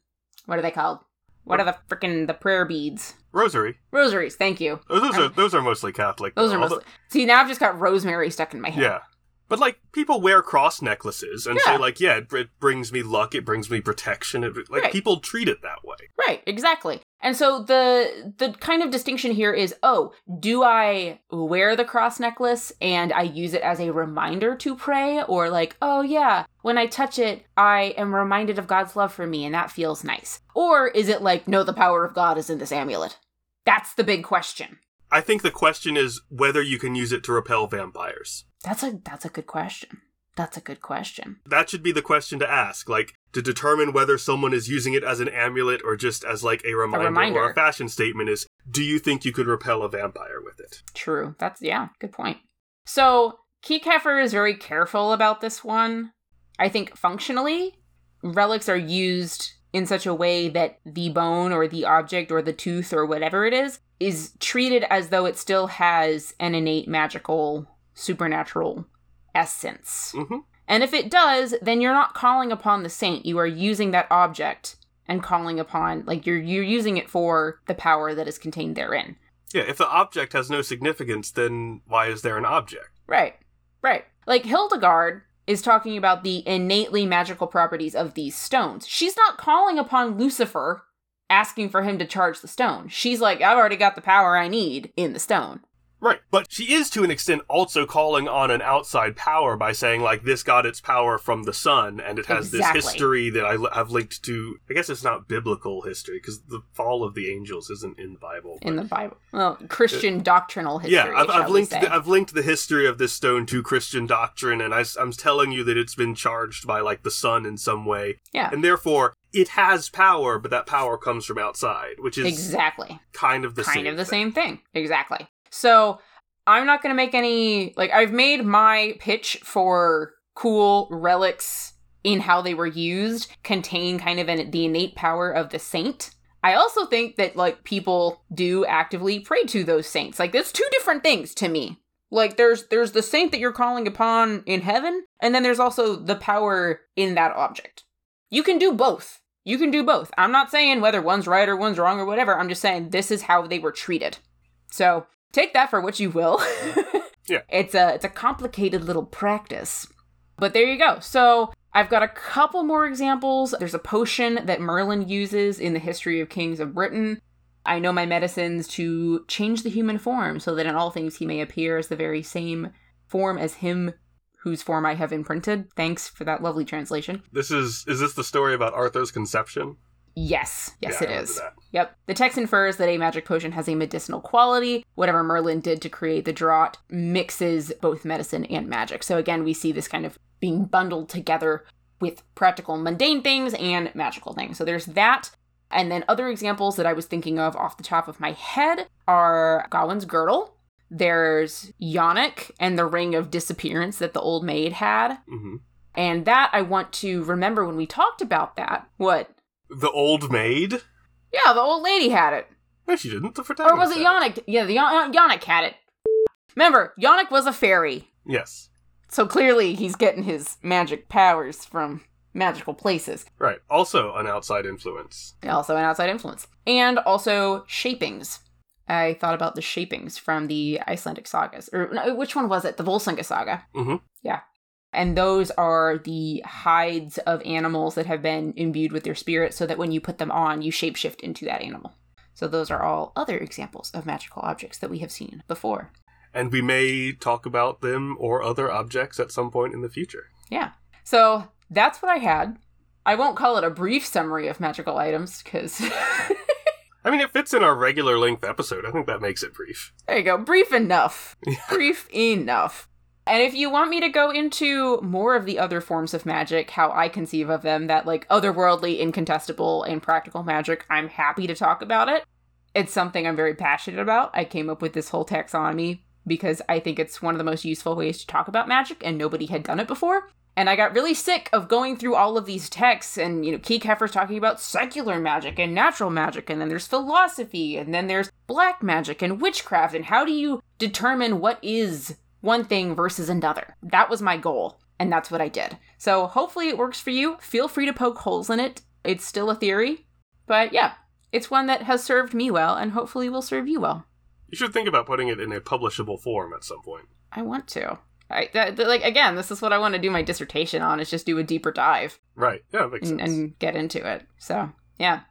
what are they called? What are the freaking the prayer beads? rosary. Rosaries, thank you. Oh, those Um, are those are mostly Catholic. Those though, are mostly See, now I've just got rosemary stuck in my head. Yeah, But like people wear cross necklaces and say like, yeah, it, it brings me luck, it brings me protection. It, like Right. people treat it that way. Right, exactly. And so the the kind of distinction here is oh, do I wear the cross necklace and I use it as a reminder to pray or like, oh yeah, when I touch it, I am reminded of God's love for me and that feels nice. Or is it like no, the power of God is in this amulet? That's the big question. I think the question is whether you can use it to repel vampires. That's a that's a good question. That's a good question. That should be the question to ask, like to determine whether someone is using it as an amulet or just as like a reminder, reminder. or a fashion statement is do you think you could repel a vampire with it? True. That's yeah, good point. So Kieckhefer is very careful about this one. I think functionally, relics are used in such a way that the bone or the object or the tooth or whatever it is is treated as though it still has an innate magical supernatural essence. Mhm. And if it does, then you're not calling upon the saint. You are using that object and calling upon like you're you're using it for the power that is contained therein. Yeah, if the object has no significance, then why is there an object? Right. Right. Like Hildegard is talking about the innately magical properties of these stones. She's not calling upon Lucifer asking for him to charge the stone. She's like, I've already got the power I need in the stone. Right. But she is to an extent also calling on an outside power by saying like this got its power from the sun and it has Exactly. this history that I l- have linked to I guess it's not biblical history because the fall of the angels isn't in the Bible. In the Bible, well, Christian uh, doctrinal history. yeah, I've, I've linked the, I've linked the history of this stone to Christian doctrine, and I, am telling you that it's been charged by like the sun in some way, yeah, and therefore it has power, but that power comes from outside, which is exactly. kind of the kind same of the thing. same thing. Exactly. So I'm not going to make any like I've made my pitch for cool relics in how they were used contain kind of an, the innate power of the saint. I also think that like people do actively pray to those saints. Like that's two different things to me. Like there's there's the saint that you're calling upon in heaven and then there's also the power in that object. You can do both. You can do both. I'm not saying whether one's right or one's wrong or whatever. I'm just saying this is how they were treated. So take that for what you will. Yeah. It's a it's a complicated little practice. But there you go. So I've got a couple more examples. There's a potion that Merlin uses in the history of kings of Britain. I know my medicines to change the human form so that in all things he may appear as the very same form as him whose form I have imprinted. Thanks for that lovely translation. This is is this the story about Arthur's conception? Yes, yes, Yeah, it is. that. Yep. The text infers that a magic potion has a medicinal quality. Whatever Merlin did to create the draught mixes both medicine and magic. So again, we see this kind of being bundled together with practical mundane things and magical things. So there's that. And then other examples that I was thinking of off the top of my head are Gawain's girdle. There's Yonec and the ring of disappearance that the old maid had. hmm And that I want to remember when we talked about that. What? The old maid? Yeah, the old lady had it. No, she didn't. The protagonist. Or was it had Yonec? Yeah, the Yon- Yonec had it. Remember, Yonec was a fairy. Yes. So clearly he's getting his magic powers from magical places. Right. Also an outside influence. Also an outside influence. And also shapings. I thought about the shapings from the Icelandic sagas. Or no, which one was it? The Volsunga saga. Mhm. Yeah. And those are the hides of animals that have been imbued with their spirit so that when you put them on, you shapeshift into that animal. So those are all other examples of magical objects that we have seen before. And we may talk about them or other objects at some point in the future. Yeah. So that's what I had. I won't call it a brief summary of magical items because I mean, it fits in our regular length episode. I think that makes it brief. there you go. Brief enough. brief enough. And if you want me to go into more of the other forms of magic, how I conceive of them, that like otherworldly, incontestable, and practical magic, I'm happy to talk about it. It's something I'm very passionate about. I came up with this whole taxonomy because I think it's one of the most useful ways to talk about magic, and nobody had done it before. And I got really sick of going through all of these texts, and you know, Kieckhefer's talking about secular magic and natural magic, and then there's philosophy, and then there's black magic and witchcraft, and how do you determine what is one thing versus another? That was my goal, and that's what I did. So hopefully it works for you. Feel free to poke holes in it. It's still a theory, but yeah, it's one that has served me well, and hopefully will serve you well. You should think about putting it in a publishable form at some point. I want to. I, that, that- like again, this is what I want to do my dissertation on is just do a deeper dive Right. Yeah, that makes and, sense. and get into it. So yeah.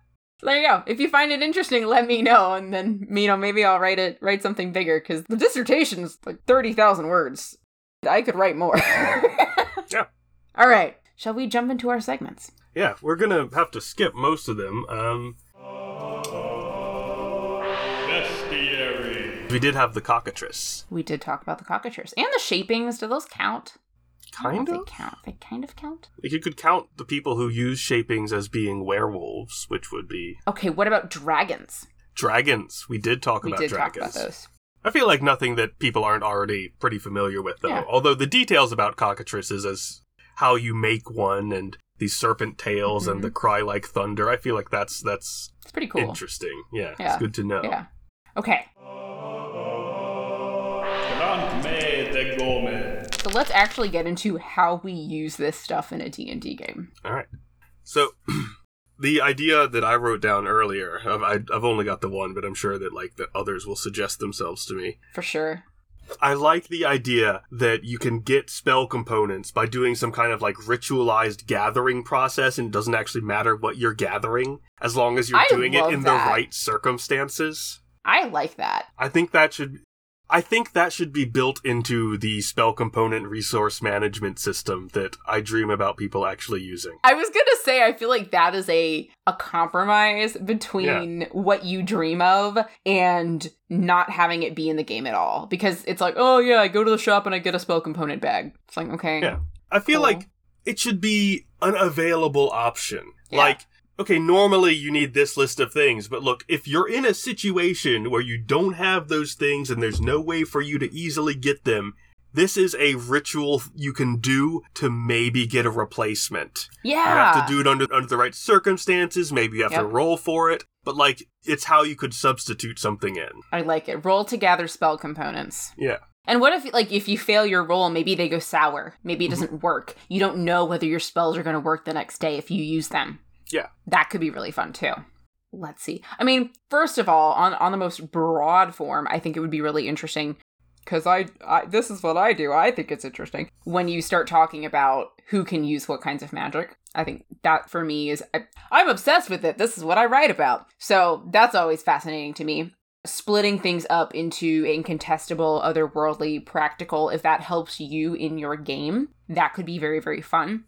So there you go. If you find it interesting, let me know, and then you know maybe I'll write it, write something bigger because the dissertation's like thirty thousand words. I could write more. Yeah. All right. Shall we jump into our segments? yeah, we're gonna have to skip most of them. Um, Bestiary. we did have the cockatrice. We did talk about the cockatrice and the shapings. Do those count? I don't know Kind of. They count. They kind of count. Like you could count the people who use shapings as being werewolves, which would be Okay. What about dragons? dragons. We did talk we about did dragons. talk about those. I feel like nothing that people aren't already pretty familiar with, though. Yeah. Although the details about cockatrices as how you make one and these serpent tails and Mhm. the cry like thunder, I feel like that's that's It's pretty cool. interesting. Yeah, Yeah. it's good to know. Yeah. Okay. Grandme de Gomez. So let's actually get into how we use this stuff in a D&D game. All right. So the idea that I wrote down earlier, of, I, I've only got the one, but I'm sure that like the others will suggest themselves to me. For sure. I like the idea that you can get spell components by doing some kind of like ritualized gathering process and it doesn't actually matter what you're gathering as long as you're I doing it in that. the right circumstances. I like that. I think that should I think that should be built into the spell component resource management system that I dream about people actually using. I was gonna say I feel like that is a a compromise between what you dream of and not having it be in the game at all. Because it's like, oh yeah, I go to the shop and I get a spell component bag. It's like, okay. Yeah. I feel Cool. like it should be an available option. Yeah. Like, okay, normally you need this list of things, but look, if you're in a situation where you don't have those things and there's no way for you to easily get them, this is a ritual you can do to maybe get a replacement. Yeah. You have to do it under under the right circumstances, maybe you have to roll for it, but like it's how you could substitute something in. I like it. Roll to gather spell components. Yeah. And what if, like, if you fail your roll, maybe they go sour. Maybe Mm-hmm. it doesn't work. You don't know whether your spells are going to work the next day if you use them. Yeah. That could be really fun too. Let's see. I mean, first of all, on on the most broad form, I think it would be really interesting because I, I this is what I do. I think it's interesting when you start talking about who can use what kinds of magic. I think that for me is I, I'm obsessed with it. This is what I write about. So that's always fascinating to me splitting things up into incontestable, otherworldly, practical, if that helps you in your game, that could be very, very fun.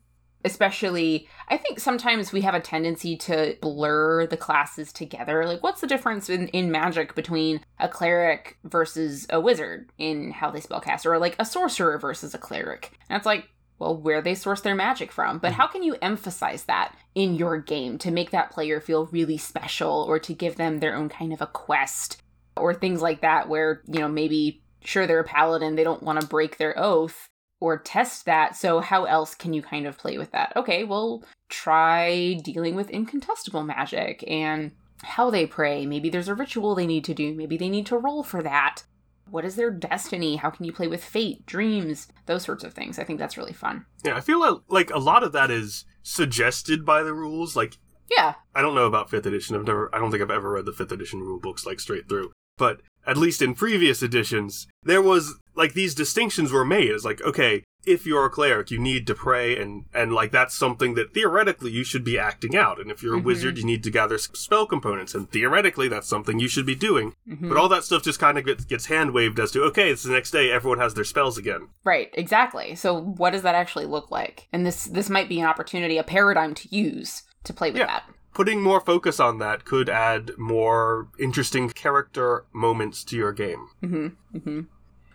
Especially, I think sometimes we have a tendency to blur the classes together. Like, what's the difference in, in magic between a cleric versus a wizard in how they spellcast, or like a sorcerer versus a cleric? And it's like, well, where they source their magic from. But how mm-hmm. can you emphasize that in your game to make that player feel really special or to give them their own kind of a quest or things like that where, you know, maybe sure they're a paladin, they don't want to break their oath or test that. So how else can you kind of play with that? Okay, well, try dealing with incontestable magic and how they pray. Maybe there's a ritual they need to do. Maybe they need to roll for that. What is their destiny? How can you play with fate, dreams, those sorts of things? I think that's really fun. Yeah, I feel like, like a lot of that is suggested by the rules. Like Yeah. I don't know about fifth edition. I've never. I don't think I've ever read the fifth edition rule books like straight through. But at least in previous editions, there was like these distinctions were made. It's like okay, if you're a cleric, you need to pray, and and like that's something that theoretically you should be acting out. And if you're a Mhm. wizard, you need to gather spell components, and theoretically that's something you should be doing. Mhm. But all that stuff just kind of gets gets hand waved as to okay, it's the next day. Everyone has their spells again. Right, exactly. So what does that actually look like? And this this might be an opportunity, a paradigm to use to play with Yeah. that. Putting more focus on that could add more interesting character moments to your game. Mm-hmm. Mm-hmm.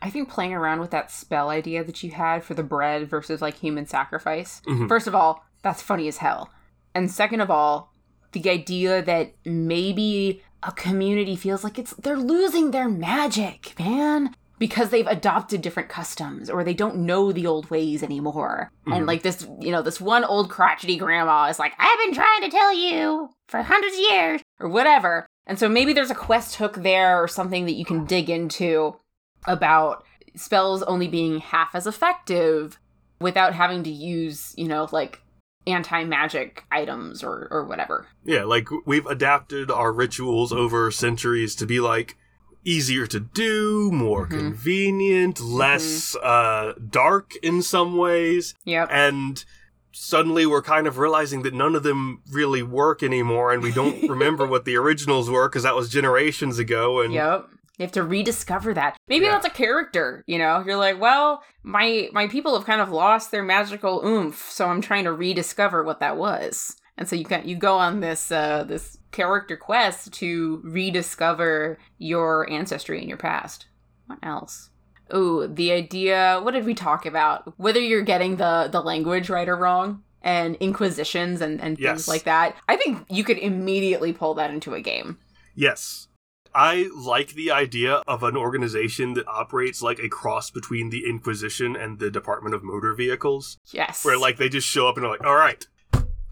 I think playing around with that spell idea that you had for the bread versus like human sacrifice. Mhm. First of all, that's funny as hell. And second of all, the idea that maybe a community feels like it's they're losing their magic, man. Because they've adopted different customs or they don't know the old ways anymore. And Mhm. like this, you know, this one old crotchety grandma is like, I've been trying to tell you for hundreds of years or whatever. And so maybe there's a quest hook there or something that you can dig into about spells only being half as effective without having to use, you know, like anti magic items or, or whatever. Yeah, like we've adapted our rituals over centuries to be like easier to do, more Mhm. convenient, less uh, dark in some ways, Yep. and suddenly we're kind of realizing that none of them really work anymore, and we don't remember what the originals were because that was generations ago. And Yep. You have to rediscover that. Maybe Yeah. that's a character, you know? You're like, well, my my people have kind of lost their magical oomph, so I'm trying to rediscover what that was. And so you can you go on this uh this character quest to rediscover your ancestry and your past. What else? Ooh, the idea, what did we talk about? Whether you're getting the the language right or wrong and inquisitions and and Yes. things like that. I think you could immediately pull that into a game. Yes. I like the idea of an organization that operates like a cross between the Inquisition and the Department of Motor Vehicles, Yes. where like they just show up and are like, "All right,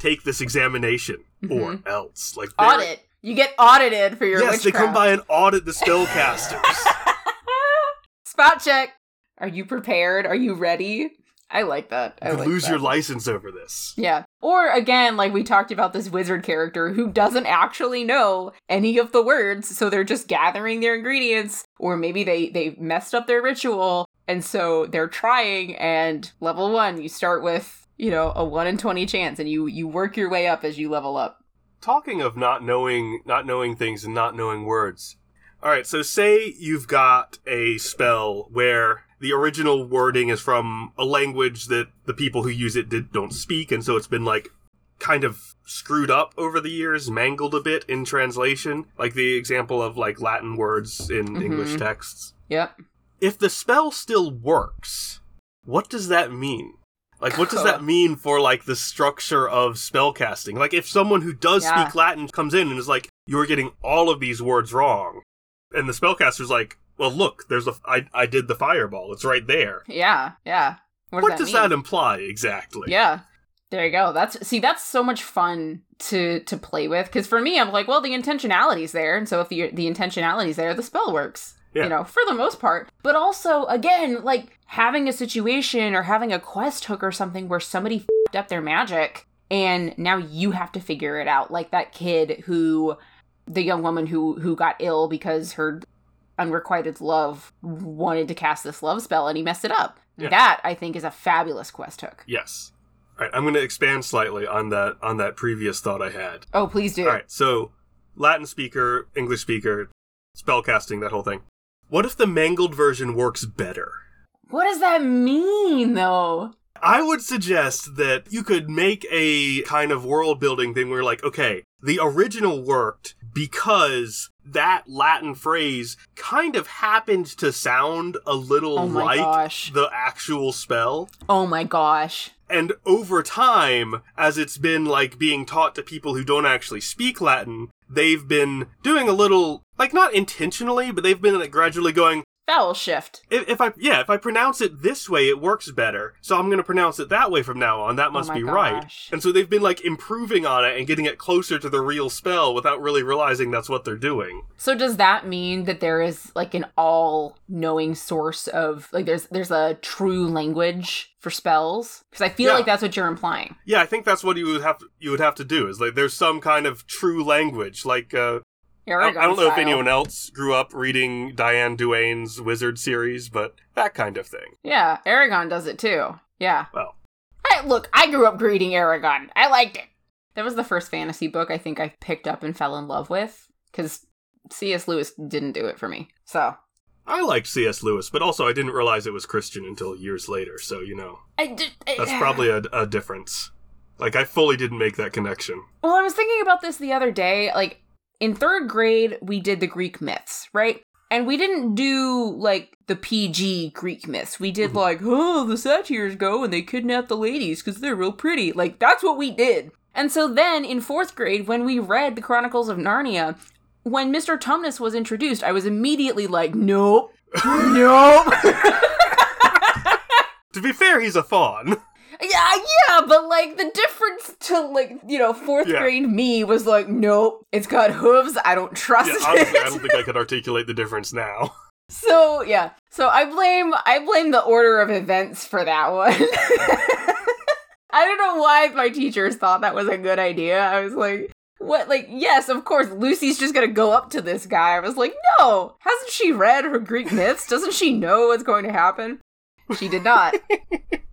take this examination mm-hmm. or else." Like audit. You get audited for your Yes, they come by and audit the spellcasters. Spot check. Are you prepared? Are you ready? I like that. I you like lose that. your license over this. Yeah. Or again, like we talked about this wizard character who doesn't actually know any of the words, so they're just gathering their ingredients, or maybe they they messed up their ritual, and so they're trying. And level one, you start with you know a one in twenty chance, and you you work your way up as you level up. Talking of not knowing not knowing things and not knowing words. All right, so say you've got a spell where the original wording is from a language that the people who use it did, don't speak, and so it's been like kind of screwed up over the years, mangled a bit in translation, like the example of like Latin words in Mhm. English texts. Yep. If the spell still works, what does that mean? Like, what does that mean for like the structure of spellcasting? Like, if someone who does Yeah. speak Latin comes in and is like, "You're getting all of these words wrong," and the spellcaster's like, "Well, look, there's a I I did the fireball. It's right there." Yeah. Yeah. What, What, does does that, that, imply exactly? Yeah. There you go. That's see that's so much fun to to play with cuz for me I'm like, well, the intentionality's there, and so if the the intentionality's there, the spell works. Yeah. You know, for the most part. But also again, like having a situation or having a quest hook or something where somebody fed up their magic and now you have to figure it out. Like that kid who the young woman who who got ill because her unrequited love wanted to cast this love spell and he messed it up. Yeah. That I think is a fabulous quest hook. Yes. All right, I'm going to expand slightly on that on that previous thought I had. Oh, please do. All right, so Latin speaker, English speaker, spell casting, that whole thing. What if the mangled version works better? What does that mean, though? I would suggest that you could make a kind of world building thing where, like, okay, the original worked because that Latin phrase kind of happened to sound a little Oh like gosh. the actual spell. Oh my gosh. And over time, as it's been like being taught to people who don't actually speak Latin, they've been doing a little, like not intentionally, but they've been like gradually going, Vowel shift. if, if I, yeah, if I pronounce it this way, it works better. So I'm going to pronounce it that way from now on. That must Oh be right. And so they've been like improving on it and getting it closer to the real spell without really realizing that's what they're doing. So does that mean that there is like an all-knowing source of like there's there's a true language for spells? Because I feel Yeah. like that's what you're implying. Yeah, I think that's what you would have to, you would have to do is like there's some kind of true language like uh Eragon I don't know if anyone else grew up reading Diane Duane's Wizard series, but that kind of thing. Yeah, Eragon does it too. Yeah. Well, I, look, I grew up reading Eragon. I liked it. That was the first fantasy book I think I picked up and fell in love with because C.S. Lewis didn't do it for me. So I liked C.S. Lewis, but also I didn't realize it was Christian until years later, so you know, I that's probably a, a difference. Like, I fully didn't make that connection. Well, I was thinking about this the other day. Like in third grade, we did the Greek myths, right? And we didn't do like the PG Greek myths. We did Mhm. like, oh, the satyrs go and they kidnap the ladies because they're real pretty. Like that's what we did. And so then in fourth grade, when we read the Chronicles of Narnia, when Mr. Tumnus was introduced, I was immediately like, nope, nope. To be fair, he's a faun. Yeah, yeah, but like the difference to like, you know, fourth Yeah. grade me was like, nope, it's got hooves, I don't trust Yeah, it. I don't think I could articulate the difference now. so yeah. So I blame I blame the order of events for that one. I don't know why my teachers thought that was a good idea. I was like, what like yes of course lucy's just gonna go up to this guy i was like no hasn't she read her greek myths doesn't she know what's going to happen she did not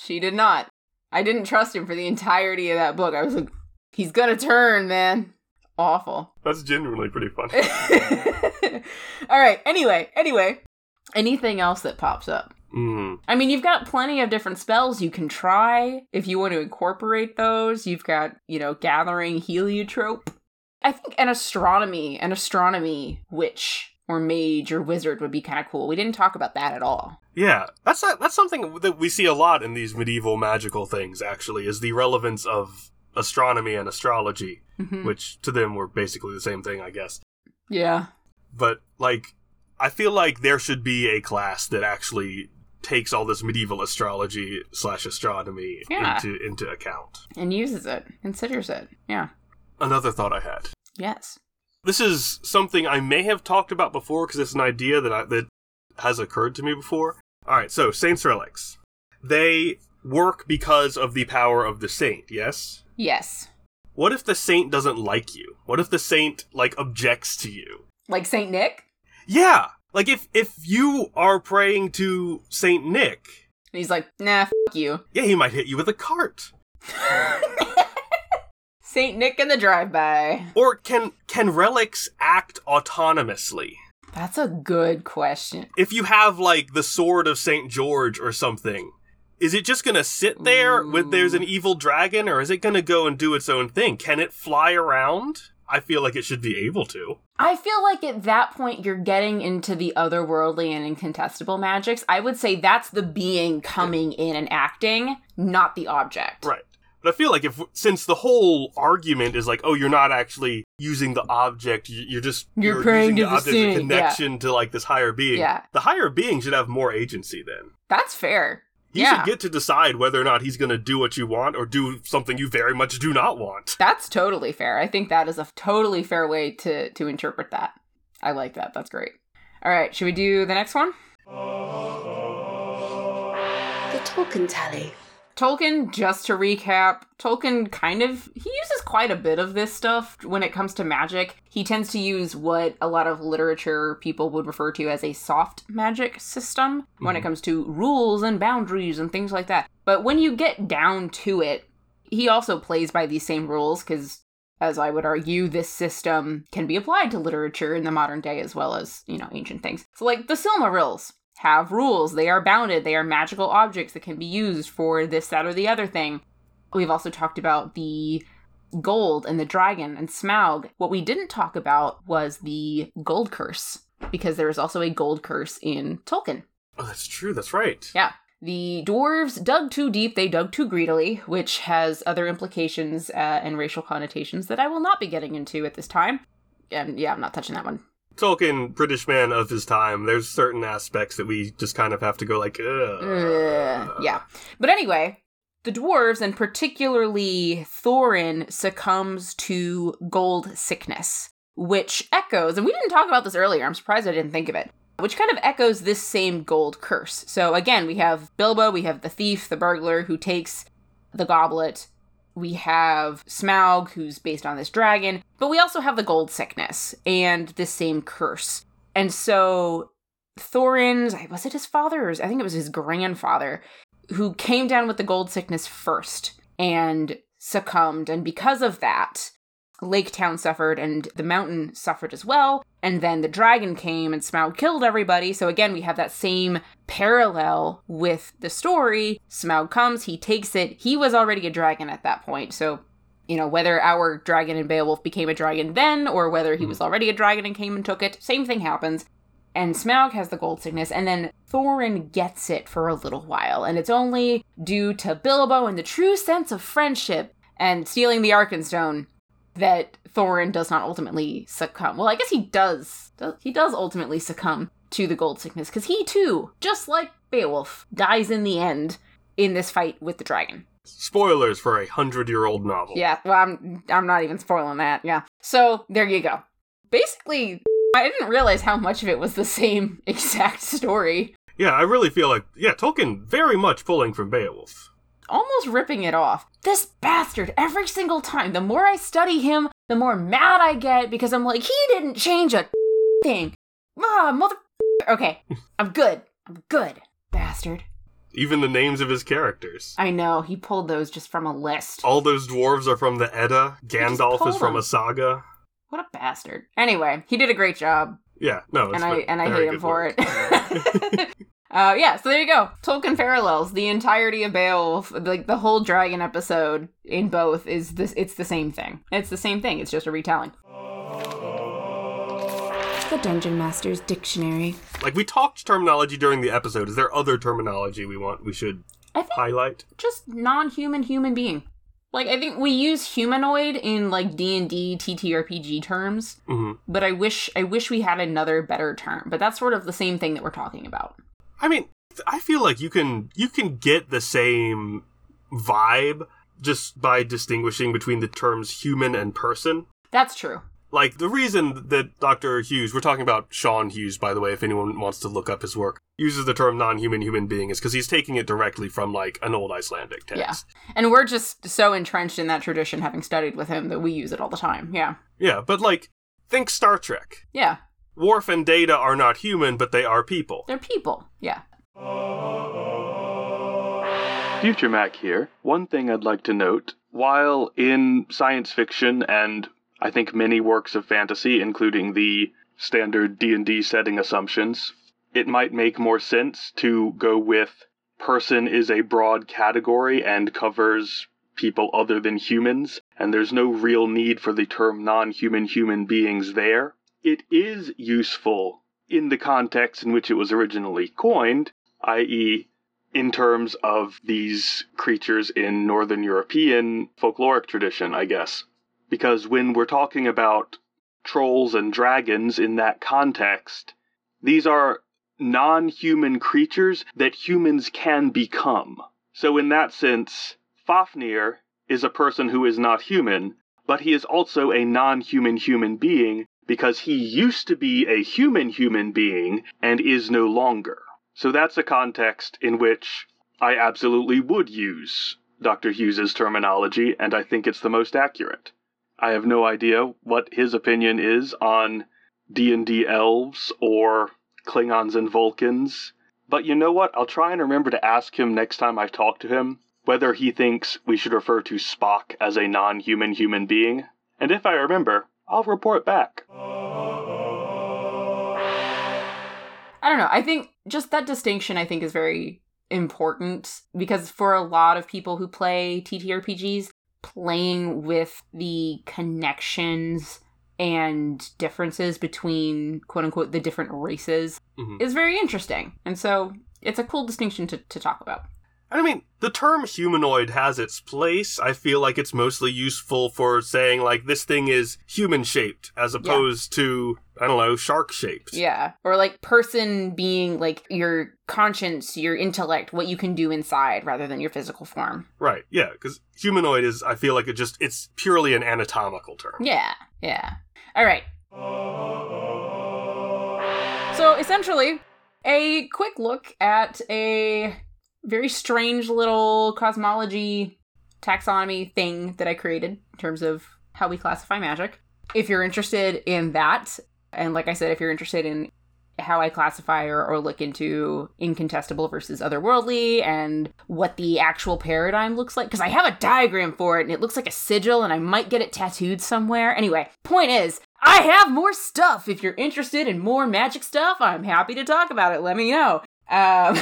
she did not i didn't trust him for the entirety of that book i was like he's gonna turn man awful That's genuinely pretty funny. all right anyway anyway anything else that pops up Mm. I mean, you've got plenty of different spells you can try if you want to incorporate those. You've got, you know, gathering heliotrope. I think an astronomy, an astronomy witch or mage or wizard would be kind of cool. We didn't talk about that at all. Yeah, that's that's something that we see a lot in these medieval magical things. Actually, is the relevance of astronomy and astrology, Mhm. which to them were basically the same thing, I guess. Yeah. But like, I feel like there should be a class that actually takes all this medieval astrology slash astronomy Yeah. into into account. And uses it, considers it. Yeah. Another thought I had. Yes. This is something I may have talked about before because it's an idea that I, that has occurred to me before. All right, so saints relics, they work because of the power of the saint. Yes. Yes. What if the saint doesn't like you? What if the saint like objects to you? Like Saint Nick? Yeah, like if if you are praying to Saint Nick, And he's like, nah, f you. yeah, he might hit you with a cart. Saint Nick in the drive-by. Or can can relics act autonomously? That's a good question. if you have like the sword of Saint George or something, is it just gonna sit there with there's an evil dragon, or is it gonna go and do its own thing? Can it fly around? I feel like it should be able to. I feel like at that point you're getting into the otherworldly and incontestable magics. I would say that's the being coming in and acting, not the object. Right. But I feel like if since the whole argument is like, oh, you're not actually using the object, you- you're just You're praying using to the the object as a saint, connection to like this higher being. Yeah. The higher being should have more agency then. That's fair. He Yeah. should get to decide whether or not he's going to do what you want or do something you very much do not want. That's totally fair. I think that is a totally fair way to to interpret that. I like that. That's great. All right, should we do the next one? The Tolkien Tally. Tolkien, just to recap, Tolkien kind of he uses quite a bit of this stuff when it comes to magic. He tends to use what a lot of literature people would refer to as a soft magic system when it mhm. comes to rules and boundaries and things like that. But when you get down to it, he also plays by these same rules because as I would argue, this system can be applied to literature in the modern day as well as, you know, ancient things. So like the Silmarils have rules. They are bounded. They are magical objects that can be used for this, that, or the other thing. We've also talked about the gold and the dragon and Smaug. What we didn't talk about was the gold curse, because there is also a gold curse in Tolkien. Oh, that's true. That's right. Yeah. The dwarves dug too deep, they dug too greedily, which has other implications uh, and racial connotations that I will not be getting into at this time. And yeah, I'm not touching that one. Tolkien, British man of his time, there's certain aspects that we just kind of have to go like. Uh, yeah. But anyway, the dwarves, and particularly Thorin, succumbs to gold sickness, which echoes, and we didn't talk about this earlier, I'm surprised I didn't think of it, which kind of echoes this same gold curse. So again, we have Bilbo, we have the thief, the burglar, who takes the goblet. We have Smaug, who's based on this dragon, but we also have the gold sickness and this same curse. And so Thorin's, was it his father? Or I think it was his grandfather who came down with the gold sickness first and succumbed. And because of that, Lake Town suffered and the mountain suffered as well. And then the dragon came and Smaug killed everybody. So again, we have that same parallel with the story. Smaug comes, he takes it. He was already a dragon at that point. So, you know, whether our dragon and Beowulf became a dragon then or whether he hmm. was already a dragon and came and took it, same thing happens. And Smaug has the gold sickness, and then Thorin gets it for a little while. And it's only due to Bilbo and the true sense of friendship and stealing the Arkenstone that Thorin does not ultimately succumb. Well, I guess he does. he does ultimately succumb to the gold sickness because he too, just like Beowulf, dies in the end in this fight with the dragon. Spoilers for a hundred year old novel. Yeah, well, I'm I'm not even spoiling that. Yeah. So there you go. Basically, I didn't realize how much of it was the same exact story. Yeah, I really feel like, yeah, Tolkien very much pulling from Beowulf. Almost ripping it off. This bastard, every single time, the more I study him, the more mad I get because I'm like, he didn't change a thing. Ah, mother. Okay, I'm good. I'm good, bastard. Even the names of his characters. I know he pulled those just from a list. All those dwarves are from the Edda. Gandalf is from them. a saga. What a bastard. Anyway, he did a great job, Yeah, no, it's and I and I hate him for work. it. uh, yeah, so there you go. Tolkien parallels the entirety of Beowulf, like the whole dragon episode in both is this. It's the same thing. It's the same thing. It's just a retelling. The Dungeon Master's Dictionary. Like we talked terminology during the episode. Is there other terminology we want we should I think highlight? just non-human human being. Like I think we use humanoid in like D and D TTRPG terms, hmm but I wish I wish we had another better term. But that's sort of the same thing that we're talking about. I mean, I feel like you can you can get the same vibe just by distinguishing between the terms human and person. That's true. Like the reason that Dr. Hughes, we're talking about Sean Hughes, by the way, if anyone wants to look up his work, uses the term non-human human being is because he's taking it directly from like an old Icelandic text. Yeah. And we're just so entrenched in that tradition, having studied with him, that we use it all the time. Yeah. Yeah, but like think Star Trek. Yeah. Worf and Data are not human, but they are people. They're people. Yeah. Future Mac here. One thing I'd like to note while in science fiction and I think many works of fantasy, including the standard D&D setting assumptions, it might make more sense to go with person is a broad category and covers people other than humans, and there's no real need for the term non human human beings there. It is useful in the context in which it was originally coined, i.e., in terms of these creatures in Northern European folkloric tradition, I guess. Because when we're talking about trolls and dragons in that context, these are non human creatures that humans can become. So, in that sense, Fafnir is a person who is not human, but he is also a non human human being because he used to be a human human being and is no longer. So that's a context in which I absolutely would use Dr. Hughes's terminology, and I think it's the most accurate. I have no idea what his opinion is on D&D elves or Klingons and Vulcans, but you know what? I'll try and remember to ask him next time I talk to him whether he thinks we should refer to Spock as a non-human human being. And if I remember, I'll report back. I don't know. I think just that distinction I think is very important because for a lot of people who play TTRPGs, playing with the connections and differences between quote unquote the different races Mhm. is very interesting. And so it's a cool distinction to, to talk about. I mean, the term humanoid has its place. I feel like it's mostly useful for saying, like, this thing is human shaped, as opposed to, I don't know, shark shaped. Yeah. Or like person being like your conscience, your intellect, what you can do inside rather than your physical form. Right, yeah, because humanoid is, I feel like it just, it's purely an anatomical term. Yeah. Yeah. All right. So essentially, a quick look at a very strange little cosmology taxonomy thing that I created in terms of how we classify magic. If you're interested in that, and like I said, if you're interested in how I classify or, or look into incontestable versus otherworldly and what the actual paradigm looks like, because I have a diagram for it and it looks like a sigil and I might get it tattooed somewhere. Anyway, point is, I have more stuff. If you're interested in more magic stuff, I'm happy to talk about it. Let me know. Um,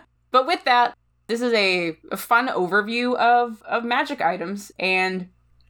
but with that, this is a, fun overview of, of magic items, and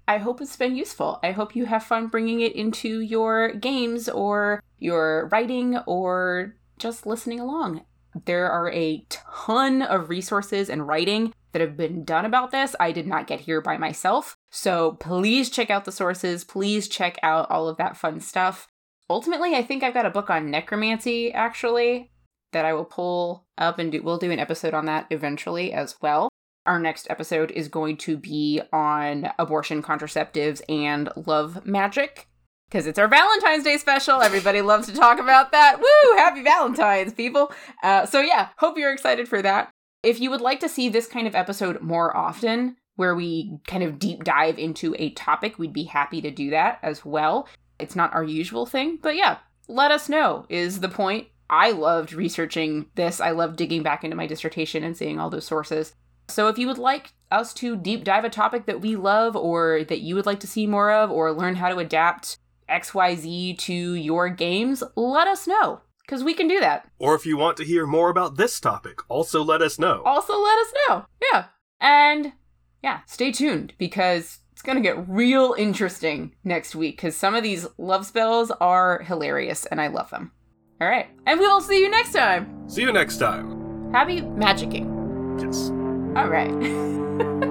I hope it's been useful. I hope you have fun bringing it into your games or your writing or just listening along. There are a ton of resources and writing that have been done about this. I did not get here by myself. So please check out the sources. Please check out all of that fun stuff. Ultimately, I think I've got a book on necromancy actually that I will pull up and do, we'll do an episode on that eventually as well. Our next episode is going to be on abortion contraceptives and love magic because it's our Valentine's Day special. Everybody loves to talk about that. Woo! Happy Valentine's, people. Uh, so, yeah, hope you're excited for that. If you would like to see this kind of episode more often, where we kind of deep dive into a topic, we'd be happy to do that as well. It's not our usual thing, but yeah, let us know is the point. I loved researching this. I loved digging back into my dissertation and seeing all those sources. So if you would like us to deep dive a topic that we love or that you would like to see more of or learn how to adapt XYZ to your games, let us know because we can do that. Or if you want to hear more about this topic, also let us know. Also, let us know. Yeah. And yeah, stay tuned because it's going to get real interesting next week because some of these love spells are hilarious and I love them. All right. And we will see you next time. See you next time. Happy magicking. Yes. All right.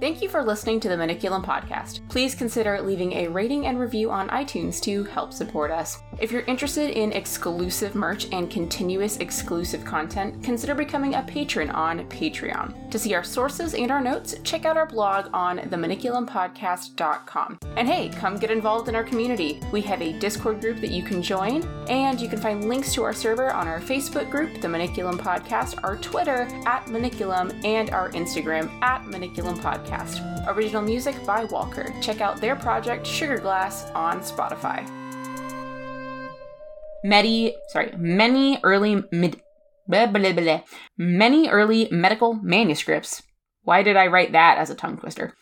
Thank you for listening to the Maniculum Podcast. Please consider leaving a rating and review on iTunes to help support us. If you're interested in exclusive merch and continuous exclusive content, consider becoming a patron on Patreon. To see our sources and our notes, check out our blog on themaniculumpodcast.com. And hey, come get involved in our community. We have a Discord group that you can join, and you can find links to our server on our Facebook group, The Maniculum Podcast, our Twitter at Maniculum, and our Instagram at Maniculum Podcast podcast. Original music by Walker. Check out their project Sugar Glass on Spotify. Many, sorry, many early mid, blah, blah, blah, many early medical manuscripts. Why did I write that as a tongue twister?